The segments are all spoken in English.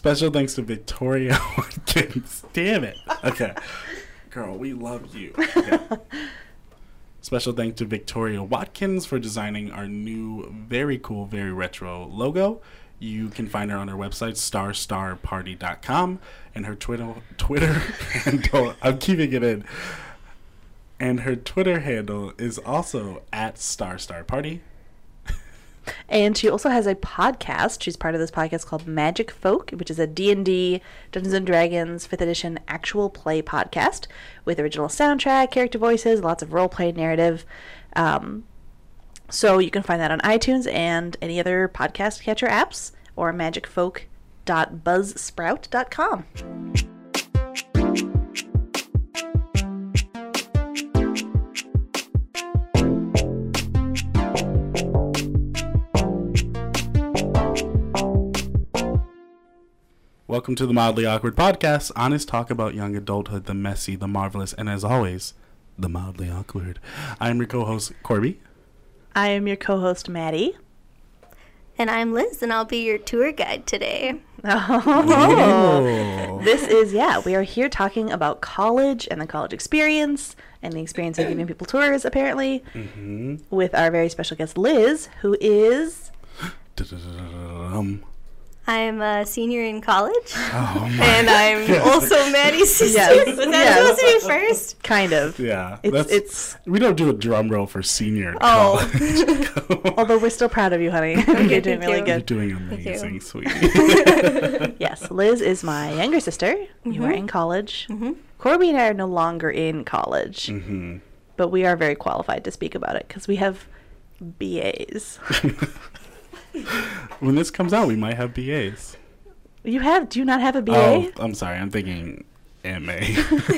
Special thanks to Victoria Watkins. Damn it. Okay. Girl, we love you. Okay. Special thanks to Victoria Watkins for designing our new, very cool, very retro logo. You can find her on her website, starstarparty.com, and her Twitter Twitter handle. I'm keeping it in. And her Twitter handle is also at starstarparty. And she also has a podcast. She's part of this podcast called Magic Folk, which is a D&D Dungeons and Dragons 5th edition actual play podcast with original soundtrack, character voices, lots of role play narrative. Um, so you can find that on iTunes and any other podcast catcher apps or magicfolk.buzzsprout.com. Welcome to the Mildly Awkward Podcast, honest talk about young adulthood, the messy, the marvelous, and as always, the mildly awkward. I'm your co-host Corby. I am your co-host Maddie. And I'm Liz, and I'll be your tour guide today. Oh. This is yeah, we are here talking about college and the college experience and the experience of giving people tours apparently Mm-hmm. with our very special guest Liz, who is I'm a senior in college, oh my and I'm also Maddie's sister. Yes. Was that Yes. supposed to be first? kind of. Yeah, It's that's, it's we don't do a drum roll for senior Oh. college. although we're still proud of you, honey. You're doing really you. You're good. doing you. amazing, sweetie. Yes, Liz is my younger sister. You are in college. Mhm. Corby and I are no longer in college, hmm but we are very qualified to speak about it because we have BAs. When this comes out, we might have BAs. You have? Do you not have a BA? Oh, I'm sorry. I'm thinking MA.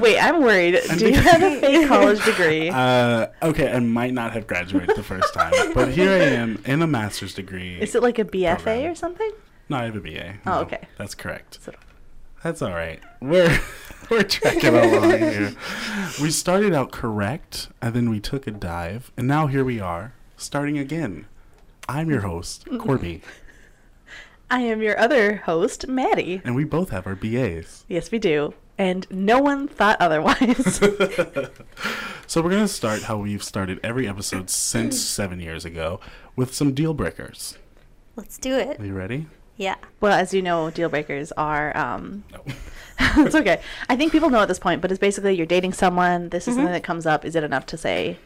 Wait, I'm worried. Do you have a fake college degree? uh, okay, I might not have graduated the first time, but here I am in a master's degree. Is it like a BFA program. or something? No, I have a BA. Oh, No, okay. That's correct. So- That's all right. We're we're trekking along here. We started out correct, and then we took a dive, and now here we are, starting again. I'm your host, Corby, I am your other host, Maddie. and we both have our BAs. Yes, we do. And no one thought otherwise. So we're gonna start how we've started every episode since seven years ago with some deal breakers. Let's do it. Are you ready? Yeah. well, as you know, deal breakers are. Um, No. it's okay. I think people know at this point, but it's basically you're dating someone. This is something that comes up. Is it enough to say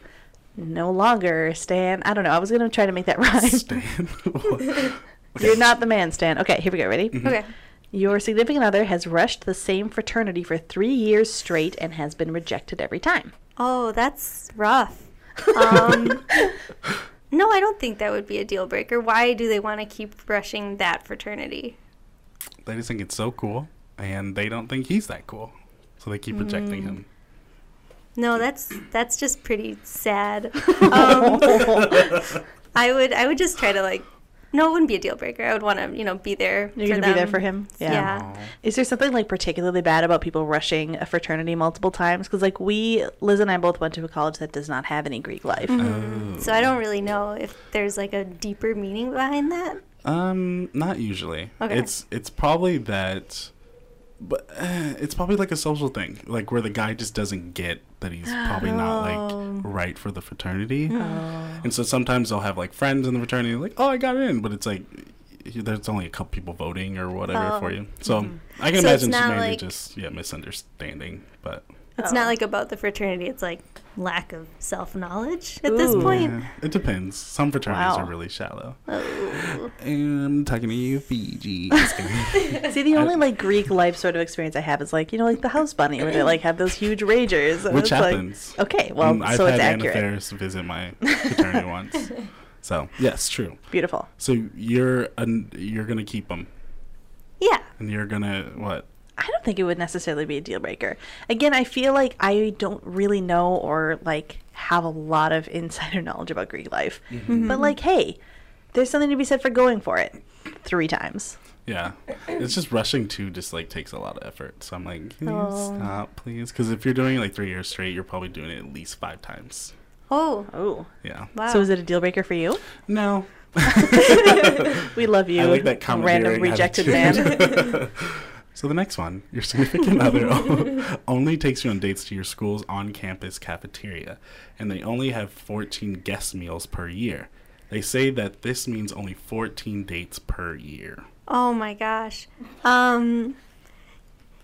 no longer, Stan? I don't know. I was gonna try to make that rhyme. Stan. You're not the man, Stan. Okay, here we go. Ready? Okay. Your significant other has rushed the same fraternity for three years straight and has been rejected every time. Oh, that's rough. Um, no, I don't think that would be a deal breaker. Why do they want to keep rushing that fraternity? they just think it's so cool, and they don't think he's that cool, so they keep rejecting him. No, that's that's just pretty sad. Um, I would I would just try to like. No, it wouldn't be a deal breaker. I would want to, you know, be there. You're for gonna be there for him. Yeah. Aw. Is there something like particularly bad about people rushing a fraternity multiple times? Because like we, Liz and I both went to a college that does not have any Greek life. Oh. So I don't really know if there's like a deeper meaning behind that. Um, not usually. Okay. It's it's probably that, but uh, it's probably like a social thing, like where the guy just doesn't get that he's probably not Oh. like right for the fraternity, Oh. and so sometimes they'll have like friends in the fraternity, like, oh, I got in, but it's like there's only a couple people voting or whatever Oh. for you. So mm-hmm. I can So imagine it's not mainly like- just yeah misunderstanding, but It's Oh. not like about the fraternity. It's like lack of self knowledge at this point. yeah, it depends. Some fraternities Wow. are really shallow. Oh. And I'm talking to you, Fiji. See, the only like Greek life sort of experience I have is like you know like the House Bunny where they like have those huge ragers. and Which it's like- happens. okay, well, Mm, I've so had it's Anna accurate. Faris visit my fraternity once. So yes, true. Beautiful. So you're an, you're gonna keep them, Yeah. and you're gonna what? I don't think it would necessarily be a deal breaker. Again, I feel like I don't really know or like have a lot of insider knowledge about Greek life. Mm-hmm. But like, hey, there's something to be said for going for it three times. Yeah, it's just rushing to just like takes a lot of effort. So I'm like, can you Oh. stop, please? Because if you're doing it like three years straight, you're probably doing it at least five times. Oh. Oh. Yeah. Wow. So is it a deal breaker for you? No, We love you, I like that random rejected attitude. man. So the next one, your significant other only takes you on dates to your school's on-campus cafeteria, and they only have 14 guest meals per year. They say that this means only 14 dates per year. Oh my gosh. Um,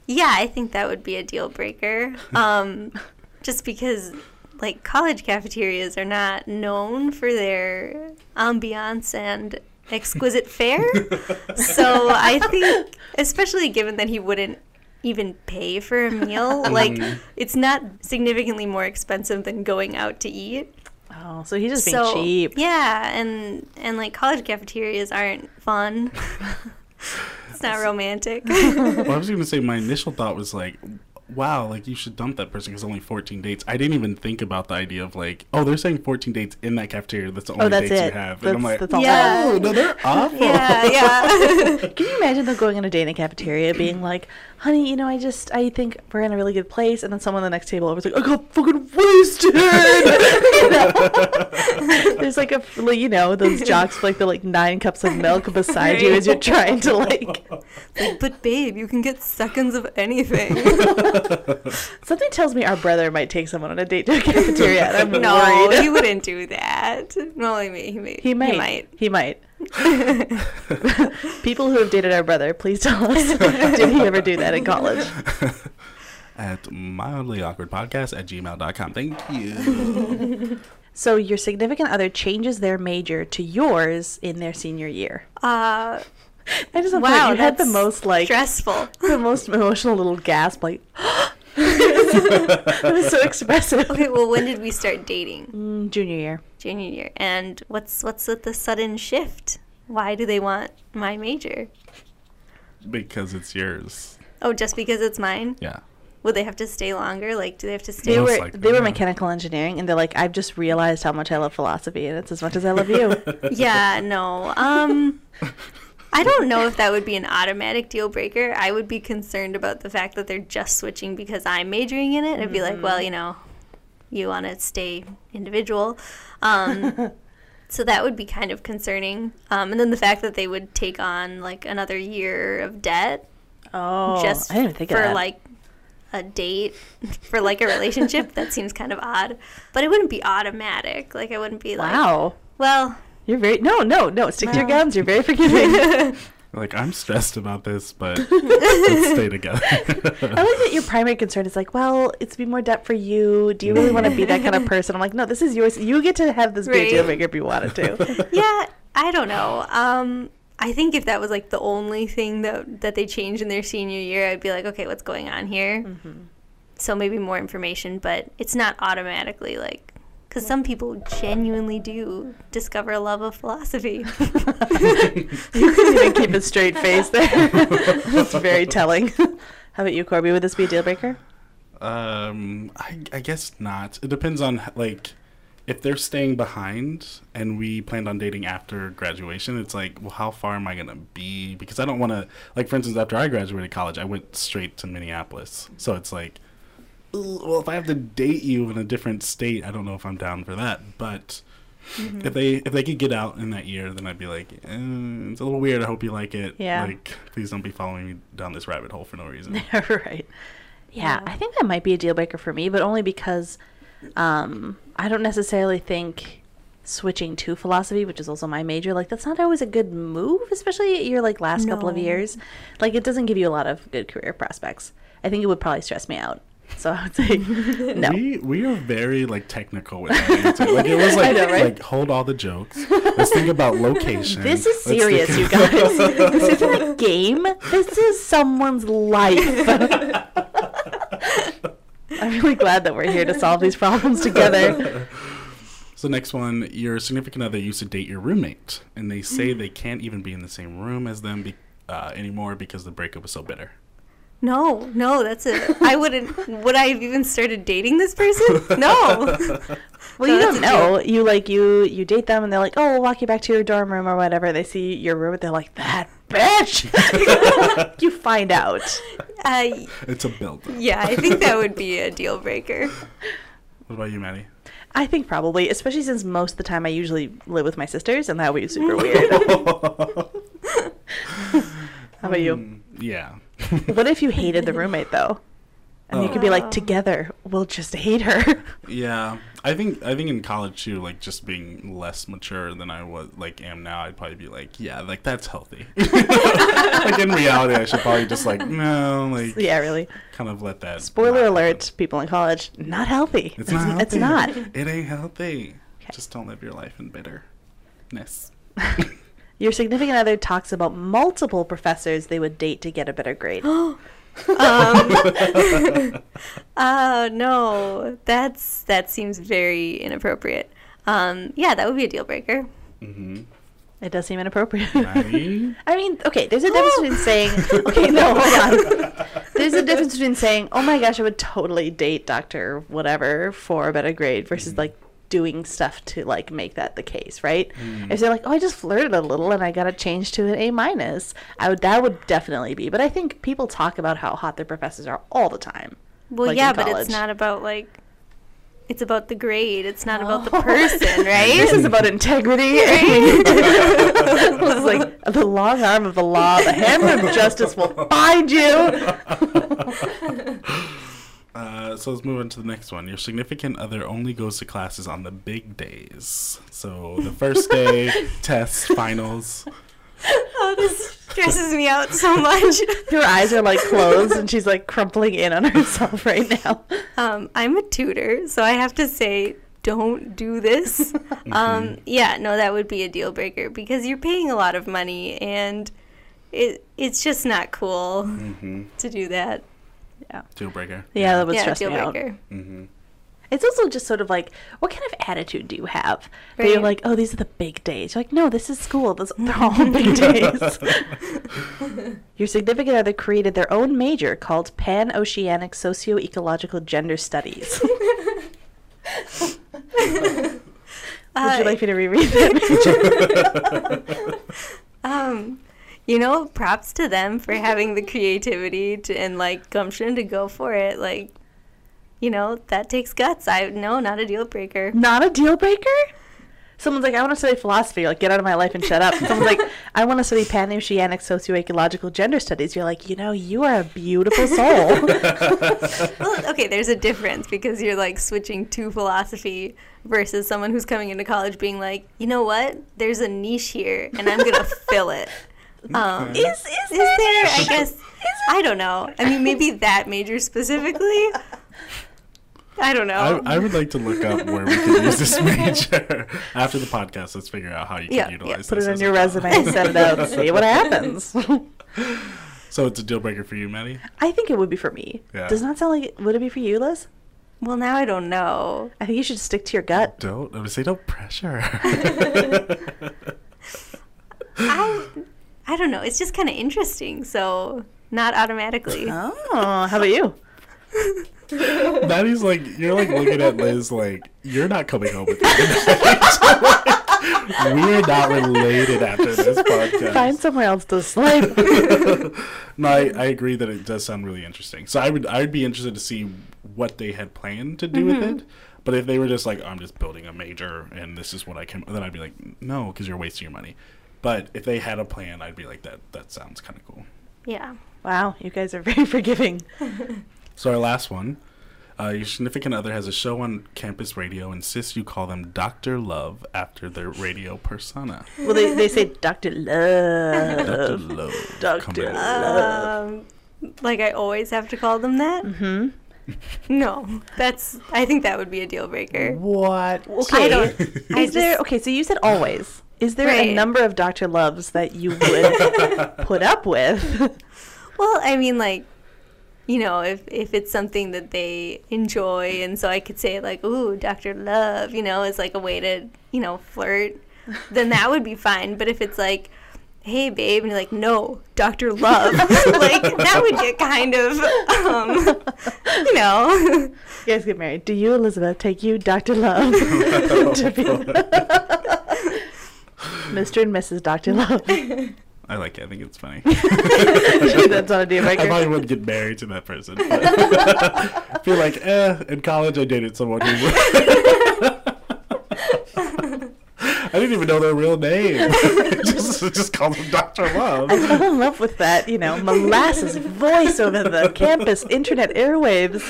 yeah, I think that would be a deal breaker. Um, just because, like, college cafeterias are not known for their ambiance and exquisite fare. so I think, especially given that he wouldn't even pay for a meal, like, mm-hmm. it's not significantly more expensive than going out to eat. Oh, so he's just being so, cheap. Yeah, and and like college cafeterias aren't fun. it's not romantic. well, I was going to say my initial thought was like, wow, like you should dump that person because only 14 dates. I didn't even think about the idea of like, oh, they're saying 14 dates in that cafeteria. That's the oh, only Oh, that's dates it. you have. and I'm like, that's all Yeah. oh, no, they're awful. yeah, yeah. Can you imagine them going on a date in a cafeteria being like, honey, you know, I just, I think we're in a really good place. And then someone on the next table was like, I got fucking wasted. There's like a, like, you know, those jocks with like the like nine cups of milk beside you as you're trying to like, Like, but babe, you can get seconds of anything. something tells me our brother might take someone on a date to a cafeteria. I'm no, worried. he wouldn't do that. No, only me. He, may, He might. He might. People who have dated our brother, please tell us. Did he ever do that in college? At mildly awkward podcast at gmail.com. Thank you. So your significant other changes their major to yours in their senior year. Uh, I just love wow, you had the most like stressful. the most emotional little gasp, like it was so expressive. Okay, well, when did we start dating? Mm, junior year. Junior year. And what's what's with the sudden shift? Why do they want my major? because it's yours. Oh, just because it's mine? Yeah. Would they have to stay longer? Like, do they have to stay? They Most were likely, they were yeah. mechanical engineering, and they're like, I've just realized how much I love philosophy, and it's as much as I love you. yeah, no. Um, I don't know if that would be an automatic deal breaker. I would be concerned about the fact that they're just switching because I'm majoring in it. I'd be like, well, you know, you want to stay individual. Um, so that would be kind of concerning. Um, and then the fact that they would take on like another year of debt Oh, just I didn't think for like a date for like a relationship that seems kind of odd but it wouldn't be automatic like i wouldn't be like wow, well you're very no, no, no. Stick to your guns. You're very forgiving. Like, I'm stressed about this, but let's stay together. I like that your primary concern is like, well, it's be more debt for you. Do you really want to be that kind of person? I'm like, no, this is yours. You get to have this be a Right. deal breaker if you wanted to. yeah i don't know um i think if that was like the only thing that that they changed in their senior year i'd be like okay what's going on here Mm-hmm. so maybe more information but it's not automatically like because some people genuinely do discover a love of philosophy you couldn't even keep a straight face there. That's very telling. How about you, Corby? Would this be a deal breaker? Um, I, I guess not. It depends on like if they're staying behind and we planned on dating after graduation. It's like, well, how far am I gonna be? Because I don't want to. Like, for instance, after I graduated college, I went straight to Minneapolis. So it's like, "Ugh, well, if I have to date you in a different state, I don't know if I'm down for that. But if they if they could get out in that year, then I'd be like, eh, it's a little weird. I hope you like it. Yeah. Like, please don't be following me down this rabbit hole for no reason. right. Yeah, I think that might be a deal breaker for me, but only because um, I don't necessarily think switching to philosophy, which is also my major, like that's not always a good move, especially your like last couple of years. Like it doesn't give you a lot of good career prospects. I think it would probably stress me out. So I would say no. We we are very like technical with that answer. Like it was like know, right? like hold all the jokes. Let's think about location. This is Let's serious, think- you guys. this isn't a game. This is someone's life. I'm really glad that we're here to solve these problems together. So next one, your significant other used to date your roommate, and they say they can't even be in the same room as them be, uh, anymore because the breakup was so bitter. No, no, that's it. I wouldn't. Would I have even started dating this person? No. Well, No, you don't a know. You like you you date them, and they're like, "Oh, we'll walk you back to your dorm room or whatever." They see your room, and they're like, "That bitch." you find out. Uh, It's a build. yeah, I think that would be a deal breaker. What about you, Maddie? I think probably, especially since most of the time I usually live with my sisters, and that would be super weird. How about you? Mm, yeah. What if you hated the roommate though? And you could be like, Oh. together, we'll just hate her. Yeah, I think I think in college too, like just being less mature than I was like am now, I'd probably be like, yeah, like that's healthy. like in reality, I should probably just like no, like yeah, really. kind of let that. Spoiler alert, people in college, not healthy. It's not. It's not. It ain't healthy. Okay. Just don't live your life in bitterness. Your significant other talks about multiple professors they would date to get a better grade. um, uh, no, that's that seems very inappropriate. Um, yeah, that would be a deal breaker. Mm-hmm. It does seem inappropriate. Right? I mean, okay, there's a difference between saying, okay, no, hold on. There's a difference between saying, oh my gosh, I would totally date Dr. whatever for a better grade versus Mhm. like doing stuff to like make that the case, right? Mm. If they're like, oh, I just flirted a little and I got a change to an A minus, I would that would definitely be. But I think people talk about how hot their professors are all the time. Well, like yeah, but it's not about like. It's about the grade. It's not about the Oh. person, right? This is about integrity. it was like the long arm of the law, the hammer of justice will find you. Uh, so let's move on to the next one. Your significant other only goes to classes on the big days. So the first day, tests, finals. oh, this stresses me out so much. Her eyes are like closed and she's like crumpling in on herself right now. Um, I'm a tutor, so I have to say, don't do this. Um, yeah, no, that would be a deal breaker because you're paying a lot of money and it it's just not cool Mm-hmm. to do that. Deal breaker. Yeah, that would yeah, stress deal me out. Mm-hmm. It's also just sort of like, what kind of attitude do you have? That you're like, oh, these are the big days. You're like, no, this is school. Those, they're all big days. Your significant other created their own major called Pan Oceanic Socio Ecological Gender Studies. Would you like me to reread that? Um, you know, props to them for having the creativity to, and like gumption to go for it. Like, you know, that takes guts. I no, not a deal breaker. Not a deal breaker? Someone's like, I want to study philosophy. You're like, get out of my life and shut up. Someone's like, I want to study pan-oceanic socio-ecological gender studies. You're like, you know, you are a beautiful soul. Well, okay, there's a difference because you're like switching to philosophy versus someone who's coming into college being like, you know what? There's a niche here, and I'm gonna fill it. Um, Okay. is, is, is there? there? I guess I don't know. I mean, maybe that major specifically. I don't know. I, I would like to look up where we can use this major after the podcast. Let's figure out how you can Yeah, yeah. Put this it on your a job. resume, send it out, and see what happens. So it's a deal breaker for you, Maddie. I think it would be for me. Yeah. Does not sound like it. Would it be for you, Liz? well, now I don't know. I think you should stick to your gut. Don't. I would say don't pressure. I I don't know. It's just kind of interesting, so not automatically. Oh, how about you? Maddie's like you're like looking at Liz like you're not coming home with me. We're not related after this podcast. Find somewhere else to sleep. no, I, I agree that it does sound really interesting. So I would I would be interested to see what they had planned to do with Mm-hmm. it. But if they were just like, I'm just building a major and this is what I can, then I'd be like, no, because you're wasting your money. But if they had a plan, I'd be like, that that sounds kind of cool. Yeah. wow, you guys are very forgiving. So our last one, uh, your significant other has a show on campus radio. Insists you call them Doctor Love after their radio persona. Well, they, they say Dr. Love. Doctor Love. Love. Dr. Love. Um, like I always have to call them that. Mm-hmm. No, that's. I think that would be a deal breaker. What? Okay. I don't. I Is there okay? So you said always. Is there a number of Dr. Loves that you would put up with? Well, I mean, like, you know, if if it's something that they enjoy, and so I could say like, "Ooh, Doctor Love," you know, as like a way to you know flirt, then that would be fine. But if it's like, "Hey, babe," and you're like, "No, Doctor Love," like that would get kind of, um, you know. You guys get married. Do you, Elizabeth, take you, Dr. Love, to be Mr. and Mrs. Dr. Love? I like it. I think it's funny. That's not a deal breaker. I probably wouldn't get married to that person. I feel like, eh, in college I dated someone who I didn't even know their real name. just, just called them Dr. Love. I fell in love with that, you know, molasses voice over the campus internet airwaves,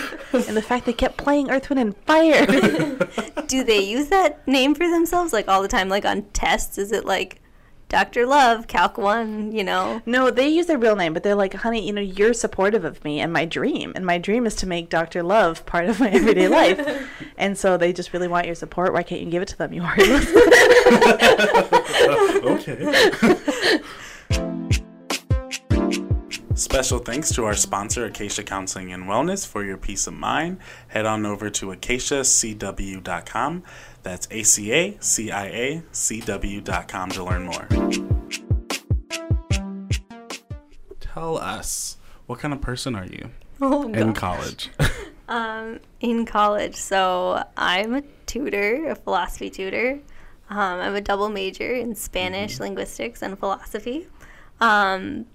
and the fact they kept playing Earth, Wind, and Fire. Do they use that name for themselves like all the time? Like on tests, is it like Dr. Love, Calc One? You know? no, they use their real name, but they're like, honey, you know, you're supportive of me and my dream, and my dream is to make Dr. Love part of my everyday life, and so they just really want your support. Why can't you give it to them? You already listen. okay. Special thanks to our sponsor, Acacia Counseling and Wellness, for your peace of mind. Head on over to acaciacw.com. That's A C A C I A C W.com to learn more. Tell us, what kind of person are you Oh, in gosh. college? Um, in college, so I'm a tutor, a philosophy tutor. Um, I'm a double major in Spanish, linguistics, and philosophy. Um,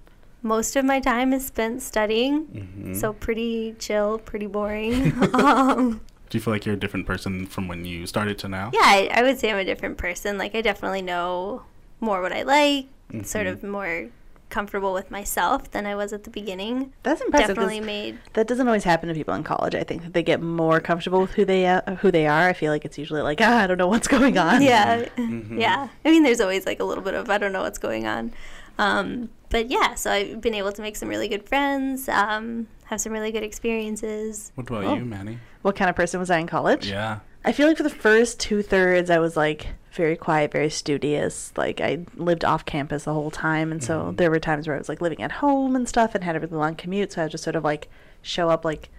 most of my time is spent studying, so pretty chill, pretty boring. um, Do you feel like you're a different person from when you started to now? yeah, I, I would say I'm a different person. Like, I definitely know more what I like, sort of more comfortable with myself than I was at the beginning. That's impressive. 'cause Definitely made That doesn't always happen to people in college. I think that they get more comfortable with who they uh, who they are. I feel like it's usually like, ah, I don't know what's going on. yeah Mm-hmm. yeah i mean there's always like a little bit of i don't know what's going on um, but yeah so i've been able to make some really good friends um, have some really good experiences What about Oh. you, Maddie? What kind of person was I in college? Yeah. I feel like for the first two thirds, I was like very quiet, very studious. Like I lived off campus the whole time, and so mm-hmm. there were times where I was like living at home and stuff, and had a really long commute. So I would just sort of like show up like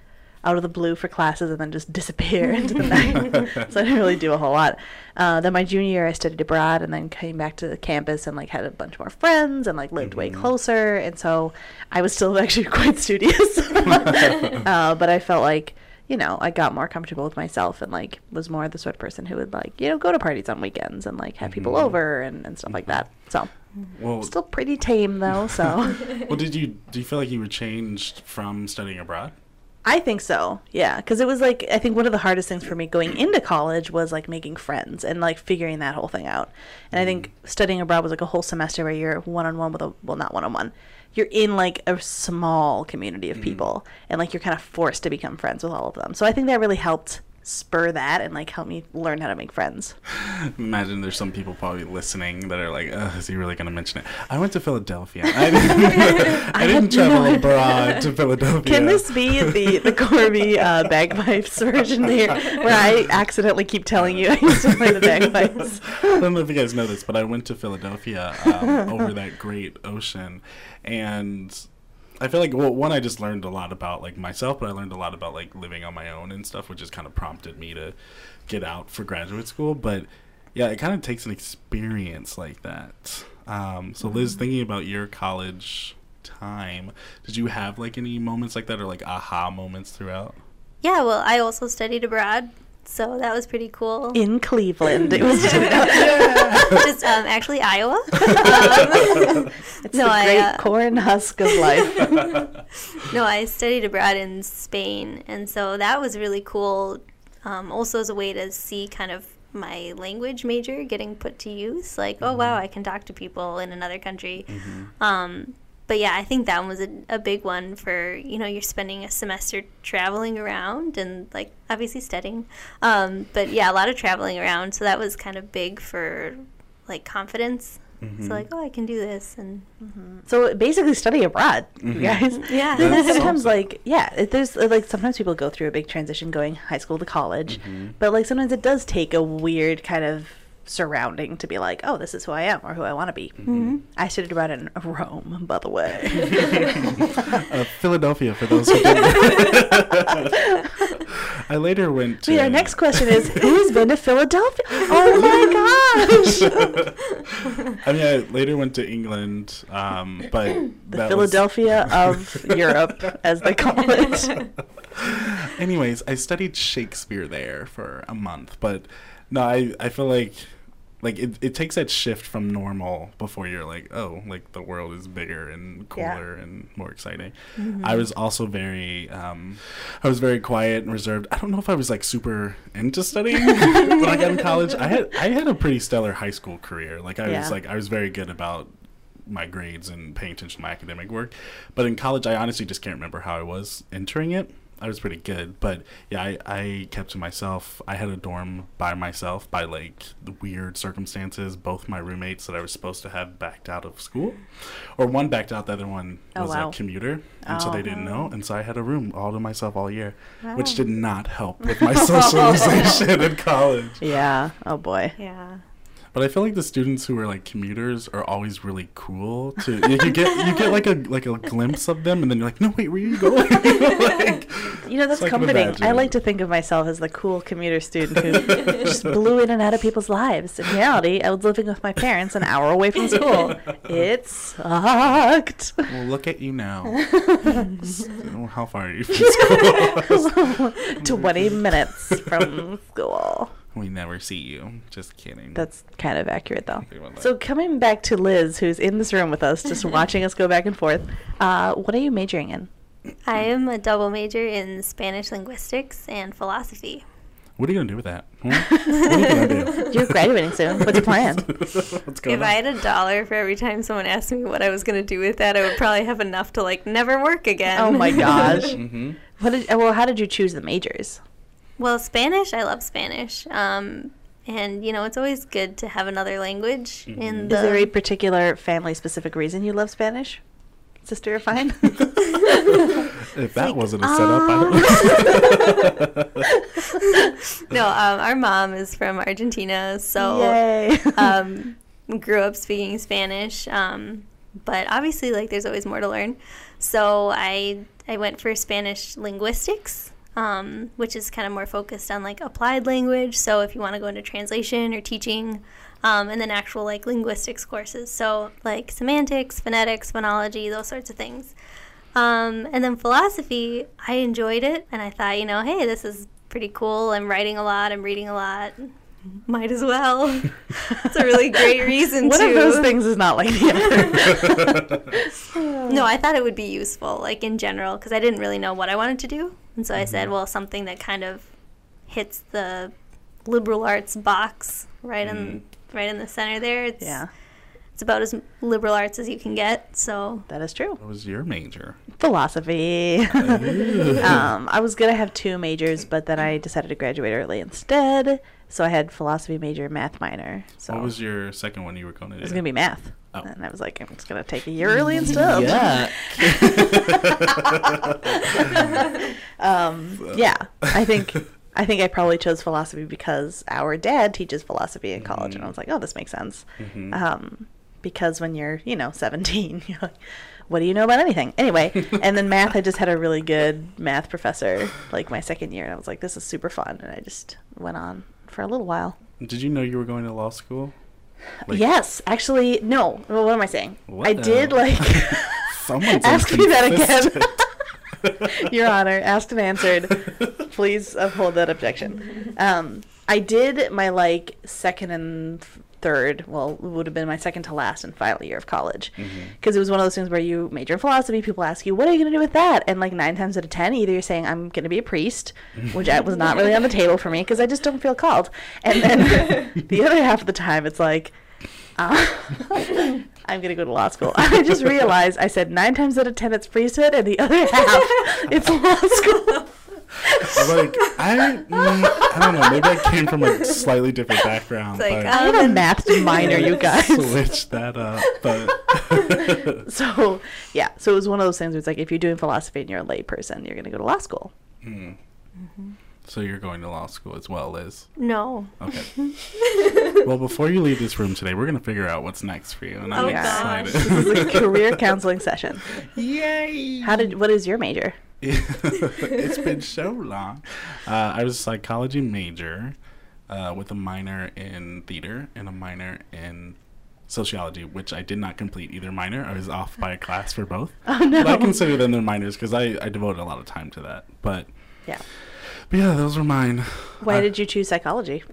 out of the blue for classes and then just disappear into the night. so I didn't really do a whole lot. Uh, then my junior year, I studied abroad, and then came back to the campus and like had a bunch more friends and like lived way closer. And so I was still actually quite studious, uh, but I felt like you know, I got more comfortable with myself and like was more the sort of person who would like, you know, go to parties on weekends and like have people over and, and stuff like that. So Well, still pretty tame though, so well, did you do you feel like you were changed from studying abroad? I think so. Yeah, cuz it was like I think one of the hardest things for me going into college was like making friends and like figuring that whole thing out. And I think mm. studying abroad was like a whole semester where you're one-on-one with a well not one-on-one. You're in like a small community of mm. people and like you're kind of forced to become friends with all of them. So I think that really helped spur that and like help me learn how to make friends. Imagine there's some people probably listening that are like, "Is he really going to mention it?" I went to Philadelphia. I didn't, I didn't travel abroad to Philadelphia. Can this be the the Corby uh, bagpipes version here, where I accidentally keep telling you I used to play the bagpipes? I don't know if you guys know this, but I went to Philadelphia um, over that great ocean, and I feel like well, one I just learned a lot about like myself, but I learned a lot about like living on my own and stuff, which has kind of prompted me to get out for graduate school. But yeah, it kind of takes an experience like that. Um, so Liz, thinking about your college time, did you have like any moments like that or like aha moments throughout? yeah well i also studied abroad so that was pretty cool In Cleveland, it was just um, actually iowa um, it's No, the I, uh, corn husk of life. No, I studied abroad in Spain, and so that was really cool. Um, also, as a way to see kind of my language major getting put to use. Like, oh wow, I can talk to people in another country. Um, but yeah, I think that one was a, a big one for you know you're spending a semester traveling around and like obviously studying. Um, but yeah, a lot of traveling around. So that was kind of big for like confidence. So like, oh, I can do this, and So basically, study abroad, you guys. yeah. That's sometimes awesome. like yeah it, there's uh, like sometimes people go through a big transition going high school to college Mm-hmm. but like sometimes it does take a weird kind of surrounding to be like oh this is who i am or who i want to be Mm-hmm. i studied abroad in rome by the way Uh, Philadelphia, for those who didn't. Know. I later went to. Wait, our next question is who's been to philadelphia oh my gosh I mean, I later went to England, um, but the that was- philadelphia of europe as they call it Anyways, I studied Shakespeare there for a month, but no, I I feel like like it, it takes that shift from normal before you're like oh like the world is bigger and Yeah. cooler and more exciting. I was also very um i was very quiet and reserved. I don't know if i was like super into studying when i got in college. I had i had a pretty stellar high school career. Like i Yeah. was like i was very good about my grades and paying attention to my academic work. But in college i honestly just can't remember how i was entering it I was pretty good, but yeah, I, I kept to myself. I had a dorm by myself by like the weird circumstances. Both my roommates that I was supposed to have backed out of school, or one backed out, the other one oh, was wow. a commuter, and so Oh. they didn't oh. know, and so I had a room all to myself all year, Wow. which did not help with my socialization in college. Yeah. Oh boy. Yeah. But I feel like the students who are like commuters are always really cool. To you, get you get like a like a glimpse of them, and then you're like, no wait, where are you going? like, You know, that's So comforting. I imagine. like to think of myself as the cool commuter student who just blew in and out of people's lives. In reality, I was living with my parents an hour away from school. It sucked. well, look at you now. How far are you from school? 20 minutes from school. We never see you. Just kidding. That's kind of accurate, though. So, coming back to Liz, who's in this room with us, just watching us go back and forth, uh, what are you majoring in? I am a double major in Spanish linguistics and philosophy. what are you gonna do with that? Hmm? What are you do? You're graduating soon. What's your plan? What's going If on? I had a dollar for every time someone asked me what I was going to do with that, I would probably have enough to like never work again. Oh my gosh. hmm What did, uh, well, how did you choose the majors? Well, Spanish, I love Spanish. Um, and you know, it's always good to have another language in the Is there a particular family specific reason you love Spanish? Sister, you're fine? If that wasn't a setup, I don't. No, um, our mom is from Argentina, so Yay. um, grew up speaking Spanish. Um, but obviously, like, there's always more to learn. So I I went for Spanish linguistics, um, which is kind of more focused on like applied language. So if you want to go into translation or teaching, um, and then actual like linguistics courses, so like semantics, phonetics, phonology, those sorts of things. Um, and then philosophy, I enjoyed it, and I thought, you know, hey, this is pretty cool. I'm writing a lot. I'm reading a lot. Might as well. it's a really great reason One to. of those things is not like the other. No, I thought it would be useful, like in general, because I didn't really know what I wanted to do, and so I said, Mm-hmm. well, something that kind of hits the liberal arts box right in right in the center there. It's, Yeah, it's about as liberal arts as you can get. So that is true. What was your major? Philosophy. um, I was gonna have two majors, but then I decided to graduate early instead. So I had philosophy major, math minor. So What was your second one you were going to do? it was gonna be math, Oh. and I was like, I'm just gonna take a year early instead. Yeah. Um, yeah, I think I think I probably chose philosophy because our dad teaches philosophy in college, and I was like, oh, this makes sense. Mhm. Um, because when you're, you know, 17, you're like, what do you know about anything? Anyway, and then math, I just had a really good math professor like my second year, and I was like, this is super fun, and I just went on for a little while. Did you know you were going to law school? Like, yes, actually, no. Well, what am I saying? What I did like. Someone's Ask me that again. Your Honor, asked and answered. Please uphold that objection. Um, I did my like second and third. Well, it would have been my second to last and final year of college, because it was one of those things where you major in philosophy. People ask you, "What are you going to do with that?" And like nine times out of ten, either you're saying, "I'm going to be a priest," which was not really on the table for me because I just don't feel called, and then the other half of the time, it's like. Uh, I'm gonna go to law school. I just realized I said nine times out of ten it's priesthood, and the other half it's law school. I'm like I, mm, I don't know. Maybe I came from a slightly different background, It's like, but I have a math minor, you guys. switch that up. But So yeah, so it was one of those things where it's like if you're doing philosophy and you're a lay person, you're gonna go to law school. Hmm. so you're going to law school as well, Liz. no. Okay. well, before you leave this room today, we're gonna figure out what's next for you, and I'm Oh, excited. gosh. This is a career counseling session. Yay! How did what is your major? It's been so long. Uh, I was a psychology major uh, with a minor in theater and a minor in sociology, which I did not complete either minor. I was off by a class for both. Oh no. But I consider them their minors because I, I devoted a lot of time to that. But, yeah. but yeah, those were mine. Why I- did you choose psychology?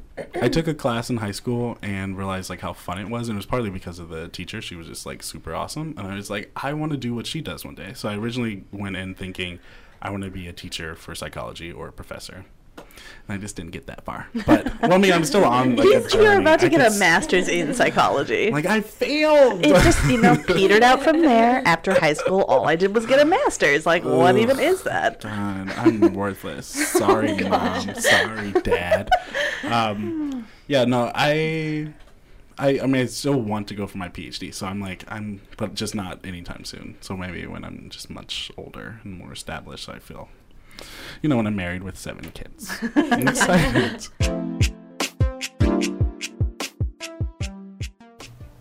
I took a class in high school and realized like how fun it was, and it was partly because of the teacher. She was just like super awesome, and I was like, I want to do what she does one day. So I originally went in thinking I want to be a teacher for psychology or a professor. And I just didn't get that far. But well, I mean, I'm still on like He's-. You're about to I get a master's in psychology. Like I failed. it just, you know, petered out from there. After high school, all I did was get a master's. Like, what even is that? God, I'm worthless. Sorry, mom. Sorry, dad. Um, yeah, no, I, I, I mean, I still want to go for my PhD. So I'm like, I'm, but just not anytime soon. So maybe when I'm just much older and more established, I feel, you know, when I'm married with seven kids. I'm excited.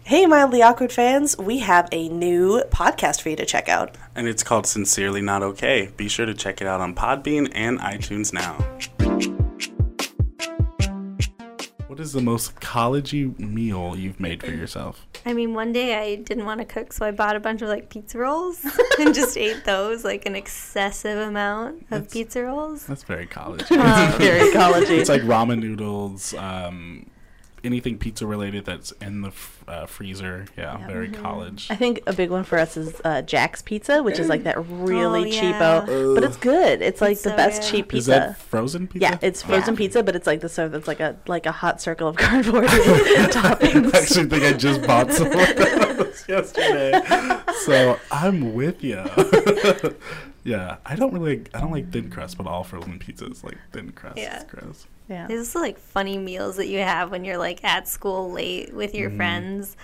Hey, Mildly Awkward fans, we have a new podcast for you to check out. and it's called Sincerely Not Okay. Be sure to check it out on Podbean and iTunes now. What is the most collegey meal you've made for yourself? I mean, one day I didn't want to cook, so I bought a bunch of like pizza rolls and just ate those, like an excessive amount of That's- pizza rolls. That's very college. Very collegey. it's like ramen noodles, um, anything pizza related that's in the f- uh, freezer. Yeah, Yeah. very college. I think a big one for us is uh, Jack's Pizza, which is like that really Oh, yeah. cheapo, but it's good. It's like It's the so best good. cheap Is pizza. that frozen pizza? yeah, it's frozen Yeah. pizza, but it's like the sort that's like a like a hot circle of cardboard with toppings. I actually think I just bought some of those yesterday. So I'm with you. yeah, I don't really, I don't like thin crust, but all frozen pizzas like thin crust Yeah. is gross. Yeah. There's also like funny meals that you have when you're like at school late with your friends.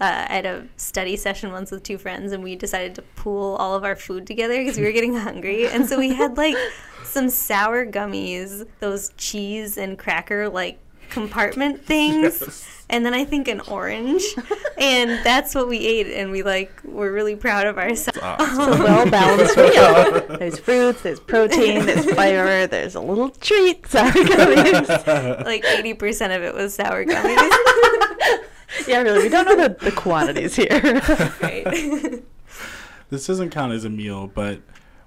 Uh, I had a study session once with two friends, and we decided to pool all of our food together because we were getting hungry. And so we had like some sour gummies, those cheese and cracker like compartment things, Yes. and then I think an orange, and that's what we ate. And we like were really proud of ourselves. Awesome. well balanced meal. There's fruits, there's protein, there's fiber, there's a little treat. Sorry, gummies. like eighty percent of it was sour gummies. yeah, really, we don't know the, the quantities here. right. this doesn't count as a meal, but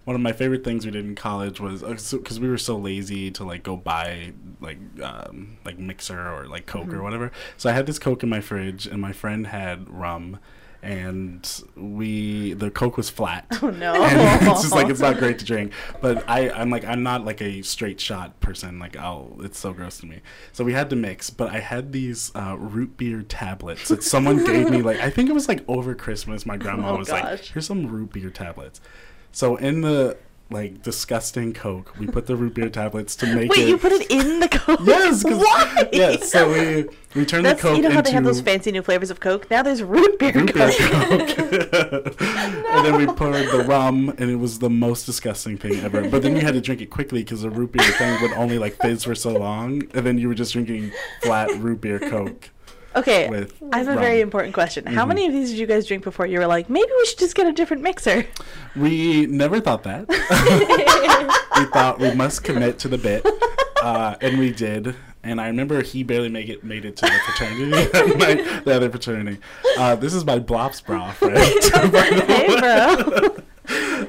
one of my favorite things we did in college was because we were so lazy to like go buy like um, like mixer or like Coke or whatever. So I had this Coke in my fridge, and my friend had rum, and we the Coke was flat. oh no! and it's just like it's not great to drink. But I, I'm like I'm not like a straight shot person. Like I'll, it's so gross to me. So we had to mix. But I had these uh, root beer tablets that someone gave me. Like I think it was like over Christmas. My grandma Oh, was like, "Here's some root beer tablets." So in the like disgusting Coke, we put the root beer tablets to make Wait, it. you put it in the Coke? Yes, Why? Yes. So we we turned That's the Coke you know how into they have those fancy new flavors of Coke. Now there's root beer root beer Coke. Coke. and then we poured the rum, and it was the most disgusting thing ever. But then you had to drink it quickly because the root beer thing would only like fizz for so long, and then you were just drinking flat root beer Coke. Okay, I have a rum. very important question. How Mhm. many of these did you guys drink before you were like, maybe we should just get a different mixer? We never thought that. we thought we must commit to the bit, uh, and we did. And I remember he barely made it made it to the fraternity, my, the other fraternity. Uh, this is my Blops bra friend. hey, bro.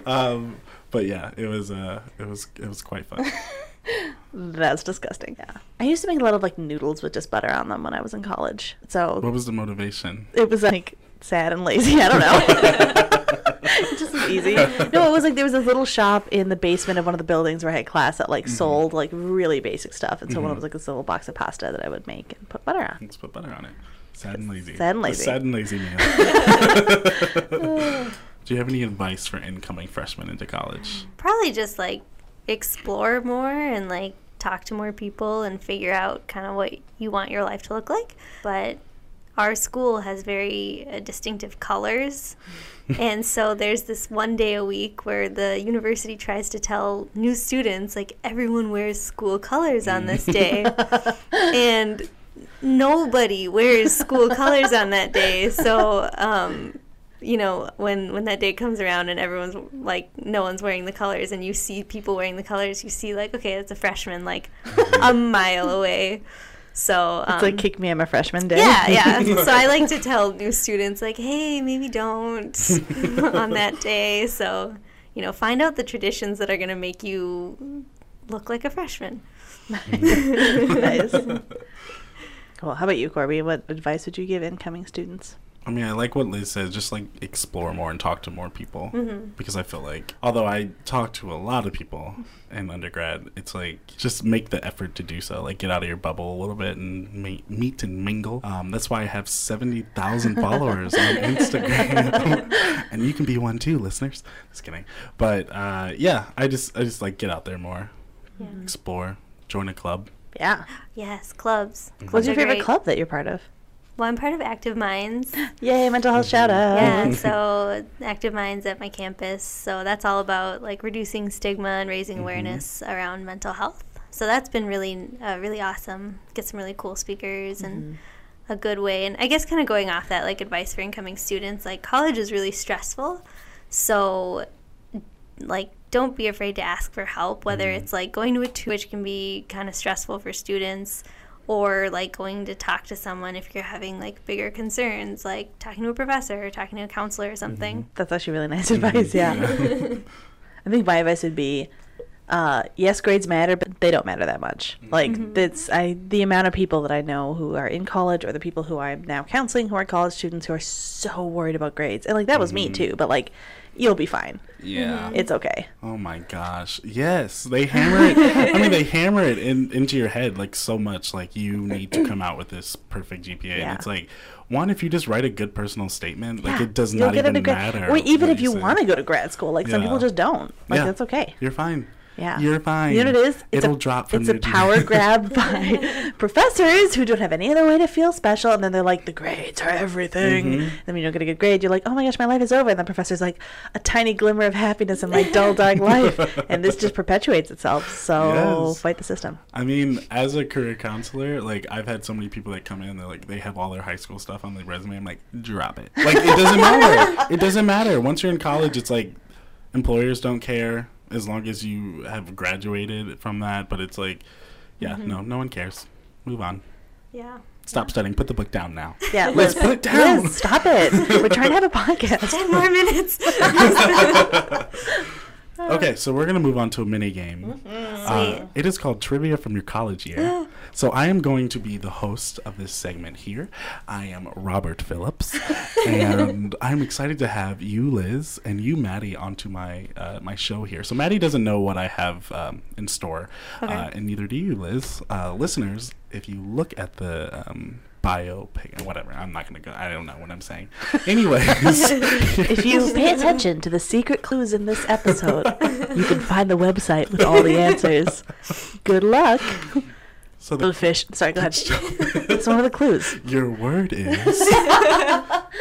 um, but yeah, it was uh, it was it was quite fun. That's disgusting. Yeah. I used to make a lot of like noodles with just butter on them when I was in college. So What was the motivation? it was like sad and lazy. I don't know. it just was easy. No, it was like there was this little shop in the basement of one of the buildings where I had class that like sold like really basic stuff, and so one Mhm. was like this little box of pasta that I would make and put butter on. Let's put butter on it. Sad and lazy. Sad and The lazy. sad and lazy meal. Do you have any advice for incoming freshmen into college? probably just like explore more and like talk to more people and figure out kind of what you want your life to look like. But our school has very uh, distinctive colors. and so there's this one day a week where the university tries to tell new students like everyone wears school colors on this day. and nobody wears school colors on that day. So um you know, when when that day comes around and everyone's like, no one's wearing the colors, and you see people wearing the colors, you see like, okay, it's a freshman like a mile away. So um, It's like kick me, I'm a freshman day. yeah, yeah. So I like to tell new students like, hey, maybe don't on that day. So you know, find out the traditions that are going to make you look like a freshman. nice. Cool. How about you, Corby? What advice would you give incoming students? I mean, I like what Liz says. Just like explore more and talk to more people, Mm-hmm. because I feel like although I talk to a lot of people in undergrad, it's like just make the effort to do so. Like get out of your bubble a little bit and meet, meet and mingle. Um, that's why I have seventy thousand followers on Instagram, and you can be one too, listeners. Just kidding. But uh, yeah, I just I just like get out there more, Yeah. explore, join a club. Yeah. Yes, clubs. Mm-hmm. What's your favorite great. club that you're part of? Well, I'm part of Active Minds. Yay, mental health shout out. Yeah, so Active Minds at my campus. So that's all about like reducing stigma and raising mm-hmm. awareness around mental health. So that's been really, uh, really awesome. Get some really cool speakers and mm-hmm. a good way. And I guess kind of going off that, like advice for incoming students, like college is really stressful. So, like, don't be afraid to ask for help, whether mm-hmm. it's like going to a tutor, which can be kind of stressful for students, or like going to talk to someone if you're having like bigger concerns, like talking to a professor or talking to a counselor or something. Mm-hmm. That's actually really nice mm-hmm. advice. Yeah. I think my advice would be, uh, yes, grades matter, but they don't matter that much. Mm-hmm. Like mm-hmm. that's I the amount of people that I know who are in college or the people who I'm now counseling who are college students who are so worried about grades. And like that was me mm-hmm. too, but like you'll be fine. Yeah. It's okay. Oh my gosh. Yes. They hammer it. I mean, they hammer it in, into your head like so much. Like, you need to come out with this perfect GPA. Yeah. And it's like, one, if you just write a good personal statement, like, Yeah, it does you'll not even into grad- matter. Or even if you say. want to go to grad school, like some people just don't. Like Yeah. that's okay. You're fine. Yeah. You're fine. You know what it is? It's It'll a, drop from It's a power grab by professors who don't have any other way to feel special, and then they're like, "The grades are everything." Mm-hmm. Then when you don't get a good grade, you're like, "Oh my gosh, my life is over." And the professor's like, "A tiny glimmer of happiness in my dull, dark life," and this just perpetuates itself. So Yes. fight the system. I mean, as a career counselor, like I've had so many people that come in, they're like they have all their high school stuff on their resume. I'm like, drop it. Like it doesn't matter. It doesn't matter. Once you're in college, it's like employers don't care as long as you have graduated from that. But it's like, yeah, no, no one cares. Move on. Yeah. Stop studying. Put the book down now. Yeah, Liz, put it down. Liz, stop it. We're trying to have a podcast. Ten more minutes. Okay, so we're gonna move on to a mini game. Uh, Sweet. it is called Trivia from Your College Year. so I am going to be the host of this segment here. I am Robert Phillips, and I'm excited to have you, Liz, and you, Maddie, onto my uh, my show here. So Maddie doesn't know what I have um, in store, Okay. uh, and neither do you, Liz. Uh, listeners, if you look at the um, bio, pic- whatever, I'm not gonna go. I don't know what I'm saying. Anyways. If you pay attention to the secret clues in this episode, you can find the website with all the answers. Good luck. So the, fish. Sorry, go ahead. It's one of the clues. Your word is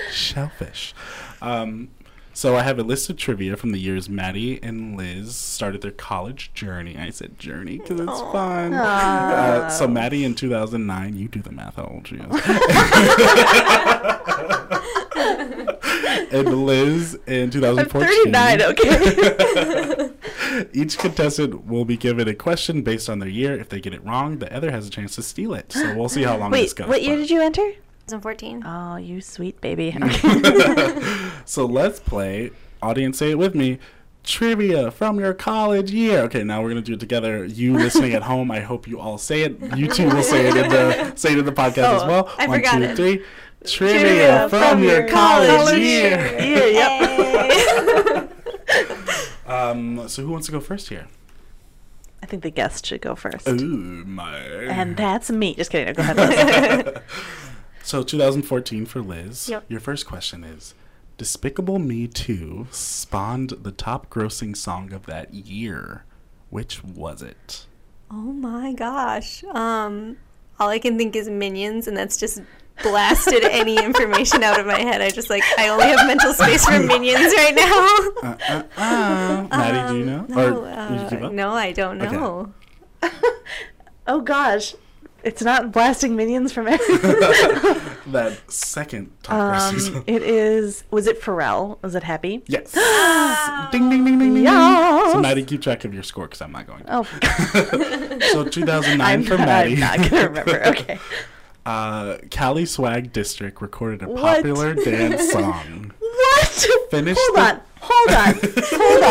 shellfish. Um, so I have a list of trivia from the years Maddie and Liz started their college journey. I said journey because it's fun. Uh, so Maddie in 2009, you do the math. How old she is? and Liz in I'm 2014. 39, okay? Each contestant will be given a question based on their year. If they get it wrong, the other has a chance to steal it. So we'll see how long this Wait, goes. what year but- did you enter? 2014. Oh, you sweet baby. Okay. So let's play. Audience, say it with me. Trivia from your college year. Okay, now we're gonna do it together. You listening at home, I hope you all say it. You two will say it in the say it in the podcast as Oh, well. I One, two, it. three. Trivia, from, your college, year. year, yep. Um, so who wants to go first here? I think the guest should go first. Ooh, my. And that's me. Just kidding. Go ahead. So 2014 for Liz. Yep. Your first question is Despicable Me 2 spawned the top grossing song of that year. Which was it? Oh my gosh. Um, all I can think is minions, and that's just blasted any information out of my head. I just like I only have mental space for minions right now. Uh, uh, uh. Maddie, do you know? No, or would you give uh, up? no, I don't Okay. know. oh, gosh. It's not blasting minions from everywhere. That second top um, song. it is. Was it Pharrell? Was it Happy? Yes. ding, ding, ding, ding, ding. Yes. So, Maddie, keep track of your score because I'm not going to. Oh, So, 2009 I'm, for not, Maddie. I'm not gonna remember. Okay. Uh, Cali Swag District recorded a What? popular dance song. What? Finish Hold the- on. Hold on. Hold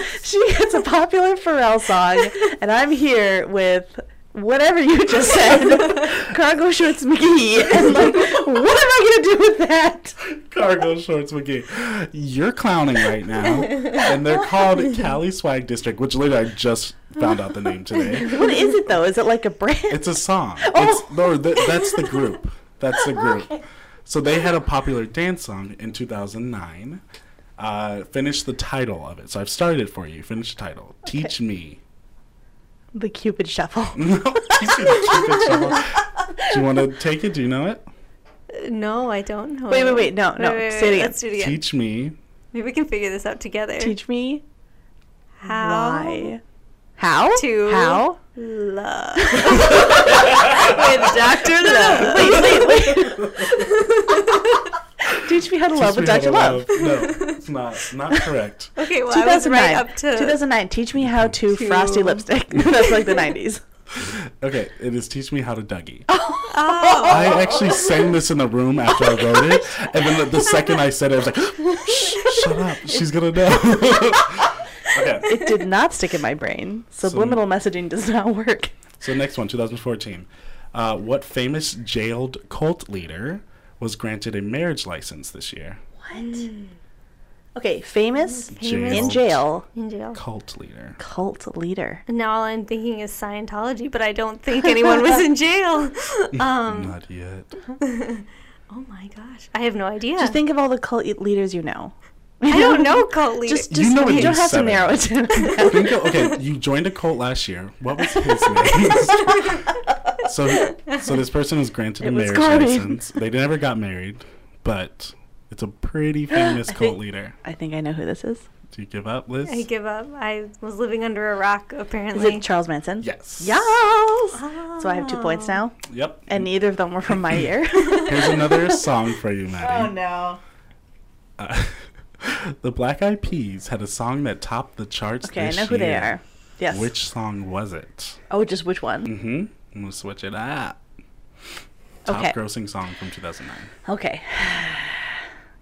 on. she gets a popular Pharrell song, and I'm here with whatever you just said, cargo shorts McGee, and like, what am I gonna do with that? Cargo Shorts McGee. You're clowning right now. And they're called Cali Swag District, which literally I just found out the name today. What is it though? Is it like a brand? It's a song. Oh. It's, no, th- that's the group. That's the group. So they had a popular dance song in 2009. Uh, finish the title of it. So I've started it for you. Finish the title. Teach me. The Cupid Shuffle. No, the Cupid Shuffle. Do you want to take it? Do you know it? No, I don't know. Wait, wait, wait, no, no, Wait, wait, say it again. Let's do it again. Teach me. Maybe we can figure this out together. Teach me How why. How? To- How? love with Dr. Love. Wait, wait, wait. Teach me how to love Teach with me how Dr. to Love. No, it's not. Not correct. Okay, well, I was right up to 2009. Teach me how to, To- frosty lipstick. That's like the 90s. Okay, it is Teach Me How to Dougie. Oh, I actually sang this in the room after I wrote it, and then the, the second I said it, I was like, Shh, "Shut up! She's gonna know." okay, It did not stick in my brain. Subliminal messaging does not work. so next one, 2014. Uh, what famous jailed cult leader was granted a marriage license this year? What? Okay, famous, Famous. in jail in jail. Cult leader. cult leader. Now all I'm thinking is Scientology, but I don't think anyone was in jail. Um, Not yet. oh my gosh, I have no idea. Just think of all the cult leaders you know. I don't know cult leaders. Just, You know you don't have seven. to narrow it down. Okay, you joined a cult last year. What was his name? So, so this person was granted It a was marriage Cardi. license. They never got married, but it's a pretty famous cult think- leader. I think I know who this is. Do you give up, Liz? I give up. I was living under a rock, apparently. Is apparently. it Charles Manson? yes. Yes. So I have two points now, Yep. and neither of them were from my year. Here's another song for you, Maddie. Oh, no. Uh, the Black Eyed Peas had a song that topped the charts. Okay, I this know who they are. Yes. Which song was it? Oh, just which one? Mm-hmm. I'm gonna switch it up. Top Okay. grossing song from 2009. Okay.